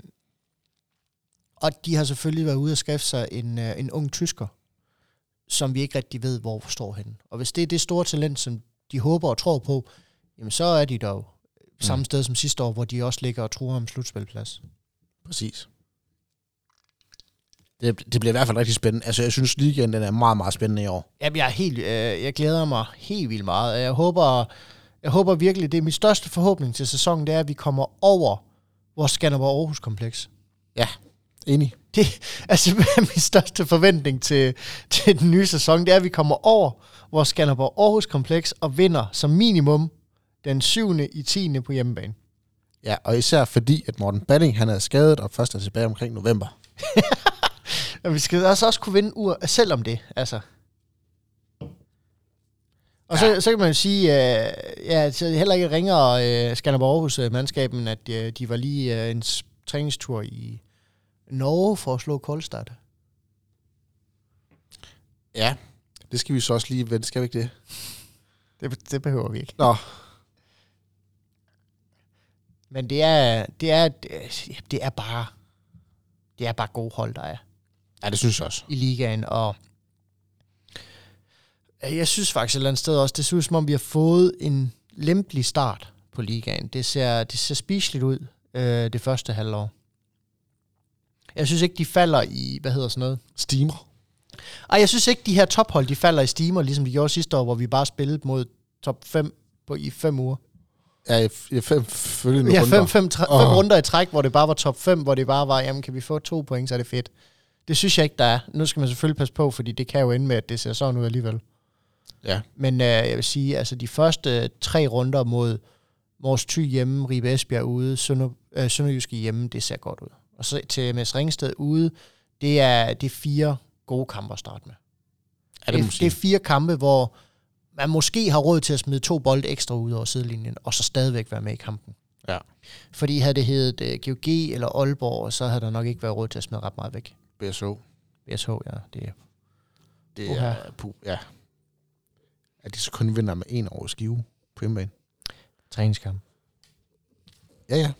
og de har selvfølgelig været ude og skaffe sig en, øh, en ung tysker, som vi ikke rigtig ved, hvor står henne. Og hvis det er det store talent, som de håber og tror på, jamen så er de dog samme mm. sted som sidste år, hvor de også ligger og tror om slutspilplads. Præcis. Det, det bliver i hvert fald rigtig spændende. Altså, jeg synes, ligaen den er meget, meget spændende i år. Jamen, jeg, er helt, øh, jeg glæder mig helt vildt meget. Jeg håber, jeg håber virkelig, det er min største forhåbning til sæsonen, det er, at vi kommer over vores Skanderborg Aarhus kompleks. Ja, enig. Det, altså, min største forventning til, til den nye sæson, det er, at vi kommer over vores Skanderborg Aarhus kompleks og vinder som minimum den 7. i 10. på hjemmebane. Ja, og især fordi, at Morten Balling, han er skadet og først er tilbage omkring november. og vi skal også, også kunne vinde ur, selv om det, altså. Og ja. så, så kan man jo sige, uh, ja, så heller ikke ringer uh, Skanderborg Aarhus uh, mandskaben, at uh, de var lige uh, en træningstur i Norge for at slå Koldstad. Ja, det skal vi så også lige vente, skal vi ikke det? Det, det behøver vi ikke. Nå. Men det er, det er, det er bare, det er bare gode hold, der er. Ja, det synes jeg også. I ligaen, og jeg synes faktisk et eller andet sted også, det ser ud som om, vi har fået en lempelig start på ligaen. Det ser, det ser spiseligt ud øh, det første halvår. Jeg synes ikke, de falder i, hvad hedder sådan noget? Steamer. Ej, jeg synes ikke, de her tophold, de falder i steamer, ligesom de gjorde sidste år, hvor vi bare spillede mod top 5 på, i 5 uger. Ja, i fem følgende ja, runder. fem, fem, tre, oh. fem runder i træk, hvor det bare var top 5, hvor det bare var, jamen kan vi få to point, så er det fedt. Det synes jeg ikke, der er. Nu skal man selvfølgelig passe på, fordi det kan jo ende med, at det ser sådan ud alligevel. Ja. Men øh, jeg vil sige, altså de første tre runder mod Mors Thy hjemme, Ribe Esbjerg ude, Sønder, øh, Sønderjyske hjemme, det ser godt ud. Og så til MS Ringsted ude, det er, det er fire gode kampe at starte med. Ja, det, det, det er fire kampe, hvor man måske har råd til at smide to bolde ekstra ud over sidelinjen, og så stadigvæk være med i kampen. Ja. Fordi havde det heddet uh, GOG eller Aalborg, så havde der nok ikke været råd til at smide ret meget væk. BSH. BSH, ja. Det er, det er, puh, ja. At de så kun vinder med en over skive på hjemmebane. Træningskamp. Ja, ja.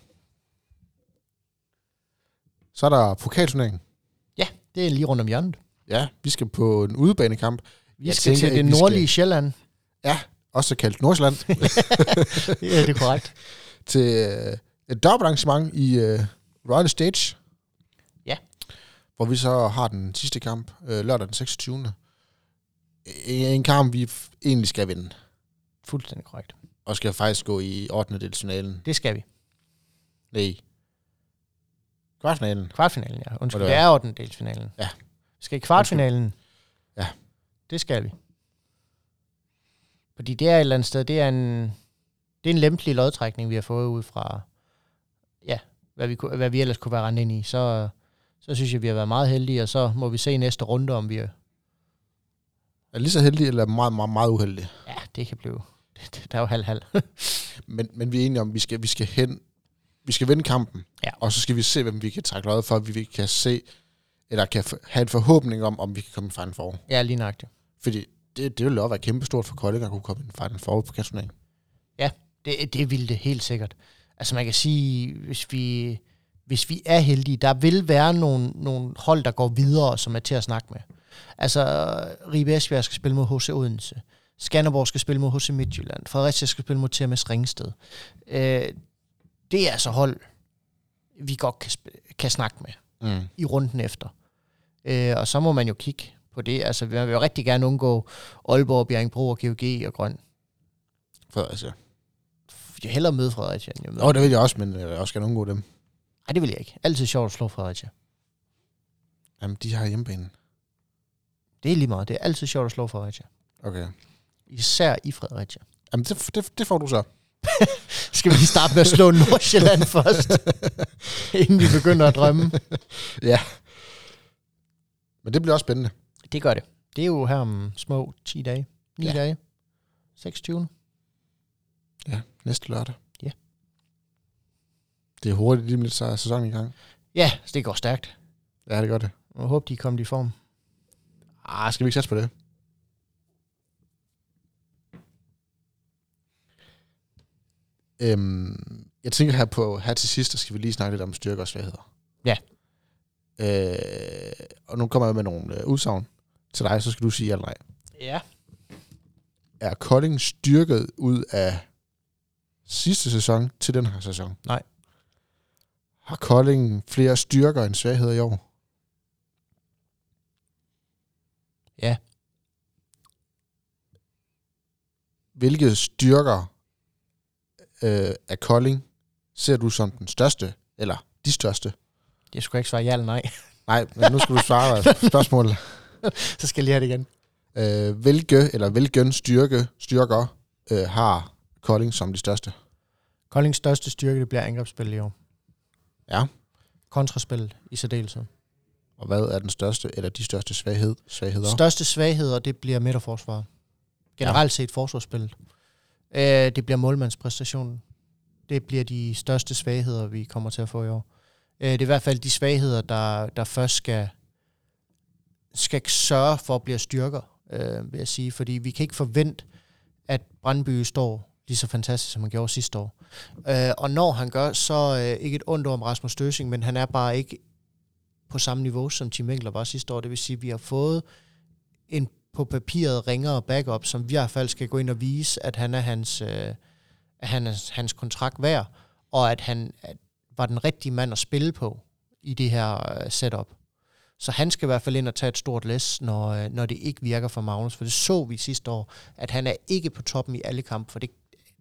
Så er der pokalturneringen. Ja, det er lige rundt om hjørnet. Ja, vi skal på en udebanekamp. Vi jeg skal tænker, til det nordlige skal... Sjælland. Ja, også kaldt Nordsjælland. ja, det er korrekt. til uh, et dobbeltarrangement i uh, Royal Stage. Ja. Hvor vi så har den sidste kamp uh, lørdag den 26. En kamp, vi egentlig skal vinde. Fuldstændig korrekt. Og skal faktisk gå i 8. delsfinalen. Det skal vi. Nej. Kvartfinalen. Kvartfinalen, ja. Undskyld, det er 8. delsfinalen. Ja. Vi skal i kvartfinalen. Ja. Det skal vi. Fordi det er et eller andet sted, det er en, det er en lempelig lodtrækning, vi har fået ud fra, ja, hvad vi, hvad vi ellers kunne være rendt ind i. Så, så synes jeg, vi har været meget heldige, og så må vi se i næste runde, om vi er... Er lige så heldige, eller meget, meget, meget uheldige? Ja, det kan blive... Det, der er jo halv-halv. men, men vi er enige om, at vi skal, vi skal hen... Vi skal vinde kampen, ja. og så skal vi se, hvem vi kan trække løjet for, at vi kan se, eller kan have en forhåbning om, om vi kan komme i Final Four. Ja, lige nøjagtigt. Fordi det, det ville også være kæmpestort for Kolding at kunne komme i en Final Four på kasturneringen. Ja, det, det ville det helt sikkert. Altså man kan sige, hvis vi, hvis vi er heldige. Der vil være nogle, nogle hold, der går videre, som er til at snakke med. Altså, Ribe Esbjerg skal spille mod HC Odense. Skanderborg skal spille mod HC Midtjylland. Fredericia skal spille mod TMS Ringsted. Øh, det er altså hold, vi godt kan, kan snakke med Mm. i runden efter. Øh, og så må man jo kigge på det. Altså, vi vil jo rigtig gerne undgå Aalborg, Bjerringbro og GOG og Grøn. Fredericia. Jeg hellere møde Fredericia, end jeg møder. Nå, det vil jeg også, men jeg vil også gerne undgå dem. Nej, det vil jeg ikke. Altid sjovt at slå Fredericia. Jamen, de har hjemmebanen. Det er lige meget. Det er altid sjovt at slå Fredericia. Okay. Især i Fredericia. Jamen, det, det, det får du så. Skal vi lige starte med at slå Nordsjælland først, inden vi begynder at drømme? Ja. Men det bliver også spændende. Det gør det. Det er jo her om små 10 dage. 9 Ja. dage. 26. Ja, næste lørdag. Ja. Det er hurtigt, lige er sæsonen i gang. Ja, så det går stærkt. Ja, det gør det. Jeg håber, de er kommet i form. Ah, skal vi ikke satse på det? Øhm, jeg tænker her på, her til sidst, der skal vi lige snakke lidt om styrker og svagheder. Ja. Øh, og nu kommer jeg med nogle øh, udsagn til dig, så skal du sige ja eller nej. Ja. Er Kolding styrket ud af sidste sæson til den her sæson? Nej. Har Kolding flere styrker end svagheder i år? Ja. Hvilke styrker øh, af Kolding ser du som den største, eller de største? Jeg skulle ikke svare ja eller nej. Nej, men nu skal du svare spørgsmålet. så skal jeg lige have det igen. Øh, hvilke eller hvilken styrke, styrker øh, har Kolding som de største? Koldings største styrke, det bliver angrebsspil i år. Ja. Kontraspillet i særdeleshed. Og hvad er den største, eller de største svaghed, svagheder? Største svagheder, det bliver midterforsvaret. Generelt set forsvarsspillet. Øh, det bliver målmandspræstationen. Det bliver de største svagheder, vi kommer til at få i år. Øh, det er i hvert fald de svagheder, der, der først skal, skal sørge for at blive styrker, øh, vil jeg sige. Fordi vi kan ikke forvente, at Brandby står lige så fantastisk, som han gjorde sidste år. Øh, og når han gør, så øh, ikke et ondt ord om Rasmus Døsing, men han er bare ikke på samme niveau, som Tim Winkler var sidste år. Det vil sige, at vi har fået en på papiret ringere backup, som vi i hvert fald skal gå ind og vise, at han er hans, øh, han er hans kontrakt værd, og at han at var den rigtige mand at spille på i det her øh, setup. Så han skal i hvert fald ind og tage et stort læs, når, øh, når det ikke virker for Magnus, for det så vi sidste år, at han er ikke på toppen i alle kampe, for det,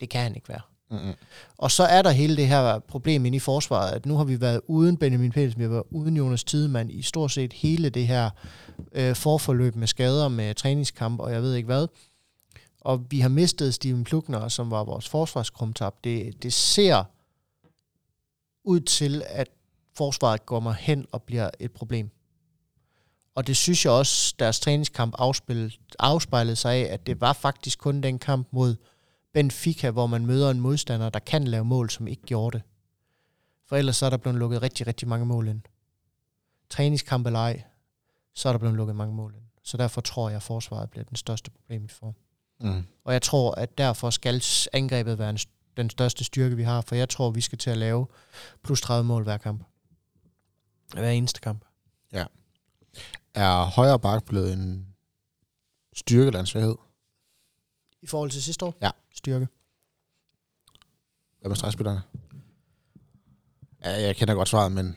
det kan han ikke være. Mm-hmm. Og så er der hele det her problem inde i forsvaret, at nu har vi været uden Benjamin Petersen, vi har været uden Jonas Tidemand i stort set hele det her øh, forforløb med skader, med træningskamp og jeg ved ikke hvad. Og vi har mistet Steven Plukner, som var vores forsvarskrumtab. Det, det ser ud til, at forsvaret kommer hen og bliver et problem. Og det synes jeg også, deres træningskamp afspillede, afspejlede sig af, at det var faktisk kun den kamp mod Benfica, hvor man møder en modstander, der kan lave mål, som ikke gjorde det. For ellers så er der blevet lukket rigtig, rigtig mange mål ind. Træningskamp eller ej, så er der blevet lukket mange mål ind. Så derfor tror jeg, at forsvaret bliver den største problem, vi får. Mm. Og jeg tror, at derfor skal angrebet være en, den største styrke, vi har, for jeg tror, vi skal til at lave plus 30 mål hver kamp. Hver eneste kamp. Er højre bak blevet en styrke eller en svaghed? I forhold til sidste år? Ja. Styrke. Hvad med stregspillerne? Ja, jeg kender godt svaret, men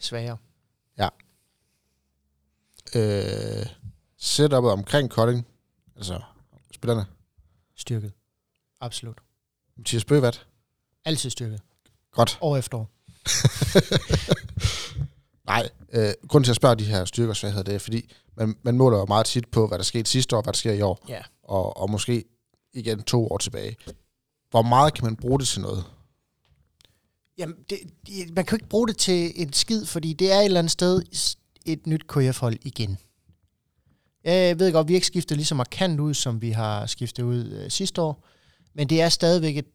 Svagere. øh, setupet omkring Kolding, altså spillerne, Styrket. Absolut. Mathias Bøvat, Altid styrket. godt. År efter år. Nej, øh, grunden til at spørge de her styrker og svagheder, det er, fordi man, man måler jo meget tit på, hvad der skete sidste år, hvad der sker i år, Ja. og, og måske igen to år tilbage. Hvor meget kan man bruge det til noget? Jamen, det, det, man kan jo ikke bruge det til en skid, fordi det er et eller andet sted et nyt KF-hold igen. Jeg ved godt, vi ikke skifter lige så markant ud, som vi har skiftet ud øh, sidste år, men det er stadigvæk et,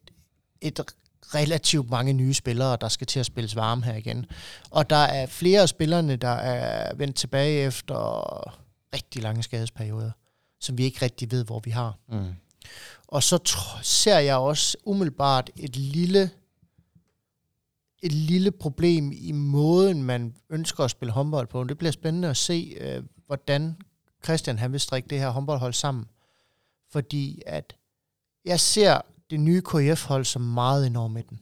et relativt mange nye spillere, der skal til at spilles varme her igen. Og der er flere af spillerne, der er vendt tilbage efter rigtig lange skadesperioder, som vi ikke rigtig ved, hvor vi har. Mm. Og så tr- ser jeg også umiddelbart et lille et lille problem i måden, man ønsker at spille håndbold på. Det bliver spændende at se, øh, hvordan Christian han vil strikke det her håndboldhold sammen. Fordi at jeg ser det nye KF-hold som meget enormt i den.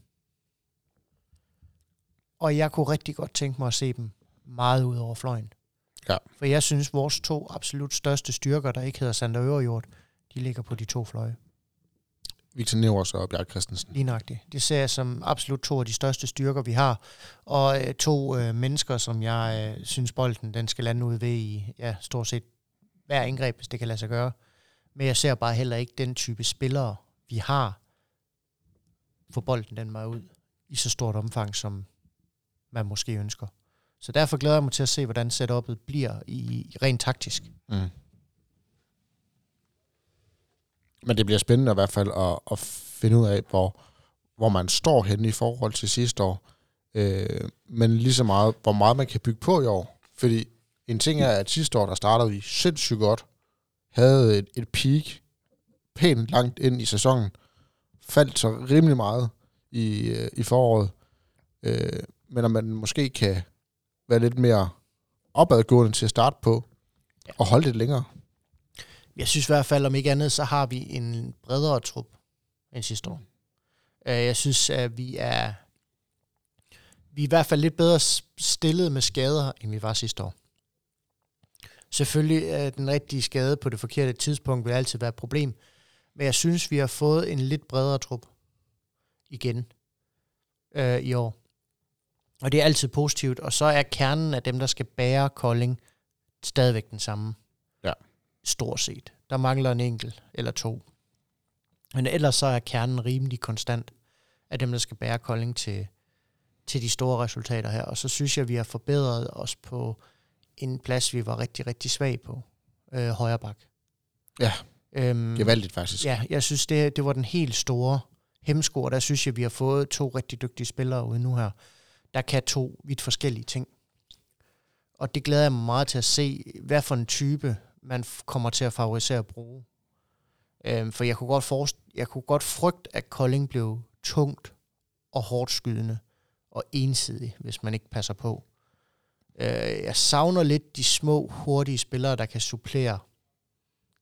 Og jeg kunne rigtig godt tænke mig at se dem meget ud over fløjen. Ja. For jeg synes, vores to absolut største styrker, der ikke hedder Sander Øverjord, de ligger på de to fløje. Victor Nevers og Bjarke Christensen. Lige nøjagtigt. Det ser jeg som absolut to af de største styrker, vi har. Og øh, to øh, mennesker, som jeg øh, synes, bolden den skal lande ud ved i ja, stort set hver indgreb, hvis det kan lade sig gøre. Men jeg ser bare heller ikke den type spillere, vi har, få bolden den vej ud i så stort omfang, som man måske ønsker. Så derfor glæder jeg mig til at se, hvordan setup'et bliver i, i rent taktisk. Mm. Men det bliver spændende i hvert fald at, at finde ud af, hvor, hvor man står henne i forhold til sidste år. Øh, men lige så meget, hvor meget man kan bygge på i år. Fordi en ting er, at sidste år, der startede vi sindssygt godt. Havde et, et peak pænt langt ind i sæsonen. Faldt så rimelig meget i, øh, i foråret. Øh, men om man måske kan være lidt mere opadgående til at starte på, og holde det længere. Jeg synes i hvert fald, om ikke andet, så har vi en bredere trup end sidste år. Øh, jeg synes, at vi er, vi er i hvert fald lidt bedre stillet med skader, end vi var sidste år. Selvfølgelig er den rigtige skade på det forkerte tidspunkt vil altid være et problem, men jeg synes, vi har fået en lidt bredere trup igen øh, i år. Og det er altid positivt, og så er kernen af dem, der skal bære Kolding, stadigvæk den samme. Ja. Stort set. Der mangler en enkelt eller to. Men ellers så er kernen rimelig konstant af dem, der skal bære Kolding til, til de store resultater her. Og så synes jeg, vi har forbedret os på en plads, vi var rigtig, rigtig svag på. Øh, højre bak. Ja, Øhm, gevaldigt faktisk. Ja, jeg synes, det, det var den helt store hemsko, og der synes jeg, vi har fået to rigtig dygtige spillere ude nu her, der kan to vidt forskellige ting. Og det glæder jeg mig meget til at se, hvad for en type man kommer til at favorisere at bruge. Øhm, for jeg kunne, godt forest- jeg kunne godt frygte, at Kolding blev tungt og hårdt skydende og ensidig, hvis man ikke passer på. Øh, jeg savner lidt de små, hurtige spillere, der kan supplere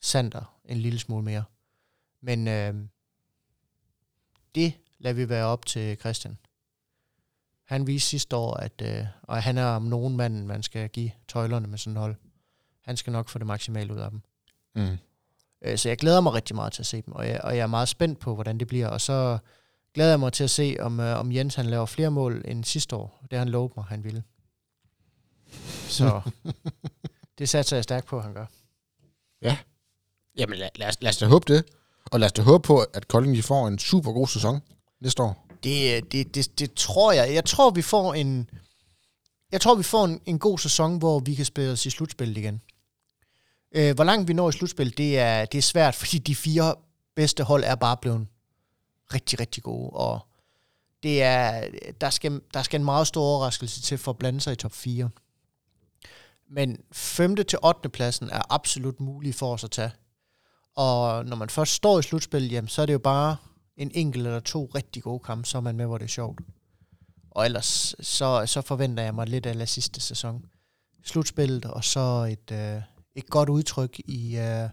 Sander en lille smule mere. Men øh, det lader vi være op til Christian. Han viste sidste år, at øh, og han er om nogen mand, man skal give tøjlerne med sådan hold. Han skal nok få det maksimale ud af dem. Mm. Øh, så jeg glæder mig rigtig meget til at se dem, og jeg, og jeg er meget spændt på, hvordan det bliver. Og så glæder jeg mig til at se, om, øh, om Jens han laver flere mål end sidste år. Det han lovet mig, han ville. Så det satser jeg stærkt på, at han gør. Jamen lad, lad, os, lad os da håbe det. Og lad os da håbe på, at Kolding de får en super god sæson næste år. Det, det, det, det tror jeg. Jeg tror, vi får en... Jeg tror, vi får en, en god sæson, hvor vi kan spille os i slutspillet igen. Øh, hvor langt vi når i slutspillet, det er, det er svært, fordi de fire bedste hold er bare blevet rigtig, rigtig gode. Og det er, der, skal, der skal en meget stor overraskelse til for at blande sig i top 4. Men 5. til 8. pladsen er absolut mulig for os at tage. Og når man først står i slutspillet, jamen, så er det jo bare en enkelt eller to rigtig gode kampe, så er man med, hvor det er sjovt. Og ellers så, så forventer jeg mig lidt af sidste sæson. Slutspillet, og så et, øh, et godt udtryk i, øh,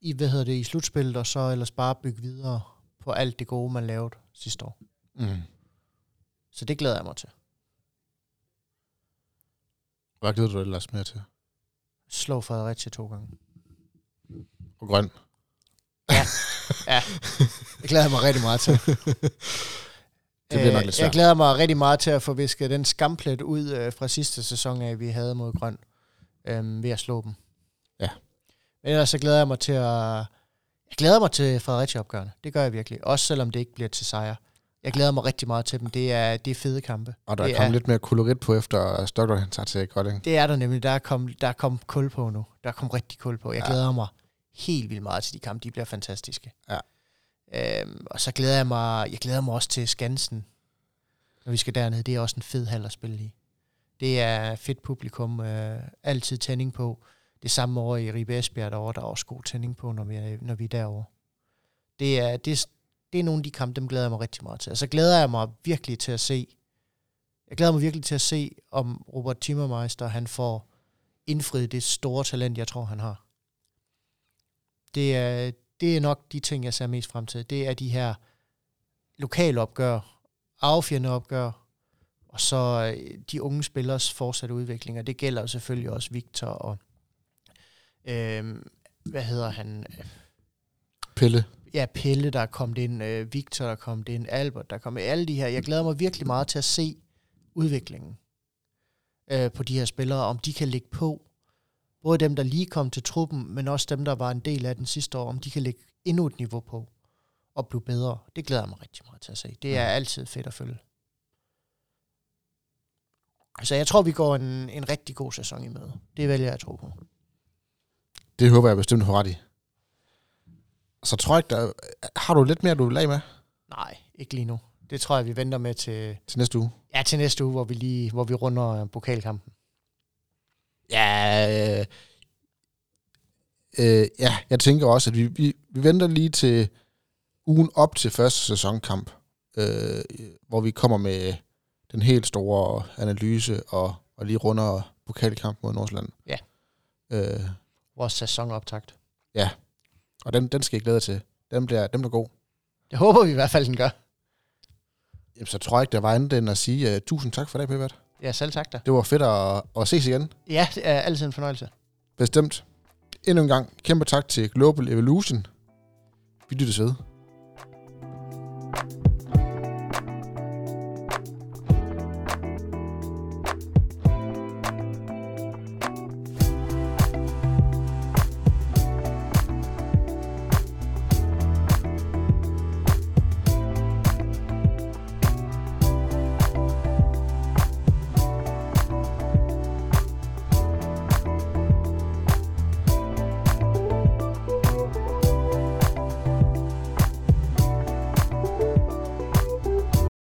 i, hvad hedder det, i slutspillet, og så ellers bare bygge videre på alt det gode, man lavede sidste år. Mm. Så det glæder jeg mig til. Hvad glæder du dig ellers mere til? Slå Fredericia to gange. Og grøn. Det glæder jeg mig rigtig meget til. Det bliver nok Øh, lidt Jeg svært. glæder mig rigtig meget til at få visket den skamplet ud øh, fra sidste sæson af, vi havde mod Grøn, øh, ved at slå dem. Ja. Men ellers så glæder jeg mig til at... Jeg glæder mig til Fredericia-opgørende. Det gør jeg virkelig. Også selvom det ikke bliver til sejr. Jeg glæder mig rigtig meget til dem. Det er, det er fede kampe. Og der er Det kommet er- lidt mere kolorit på, efter Stockholm han tager til Kolding. Det er der nemlig. Der er kommet der er kom kul på nu. Der er kommet rigtig kul på. Jeg Ja. glæder mig helt vildt meget til de kampe. De bliver fantastiske. Ja. Øhm, og så glæder jeg mig, jeg glæder mig også til Skansen, når vi skal derned. Det er også en fed hal at spille i. Det er fedt publikum. Øh, altid tænding på. Det samme over i Ribe Esbjerg derovre, der er også god tænding på, når vi er, når vi er derovre. Det er, det, det er nogle af de kampe, dem glæder jeg mig rigtig meget til. Og så glæder jeg mig virkelig til at se Jeg glæder mig virkelig til at se, om Robert Timmermeister han får indfriet det store talent, jeg tror, han har. Det er, det er nok de ting, jeg ser mest frem til. Det er de her lokale opgør, affjende opgør, og så øh, de unge spillers fortsatte udvikling. Og det gælder jo selvfølgelig også Victor og, øh, hvad hedder han? Pille. Ja, Pelle, der er kommet ind, øh, Victor, der er kommet ind, Albert, der er kommet alle de her. Jeg glæder mig virkelig meget til at se udviklingen øh, på de her spillere, om de kan ligge på. Både dem, der lige kom til truppen, men også dem, der var en del af den sidste år, om de kan ligge endnu et niveau på og blive bedre. Det glæder jeg mig rigtig meget til at se. Det er altid fedt at følge. Så jeg tror, vi går en, en rigtig god sæson i møde. Det vælger jeg at tro på. Det håber jeg bestemt, har ret i. Så tror jeg ikke, der... Har du lidt mere, du vil af med Nej, ikke lige nu. Det tror jeg, vi venter med til, til næste uge? ja, til næste uge, hvor vi lige hvor vi runder pokalkampen. Ja, øh, øh, ja, jeg tænker også, at vi, vi, vi venter lige til ugen op til første sæsonkamp, øh, hvor vi kommer med den helt store analyse og, og lige runder pokalkamp mod Nordsjælland. Ja. Øh, Vores sæsonoptakt. og den, den skal jeg glæde til. Den bliver, den bliver god. Det håber vi i hvert fald, den gør. Jamen, så tror jeg ikke, der var andet end at sige uh, tusind tak for det, Pebert. Ja, selv tak da. Det var fedt at, at ses igen. Ja, det er altid en fornøjelse. Bestemt. Endnu en gang, kæmpe tak til Global Evolution. Vi lyttes ved.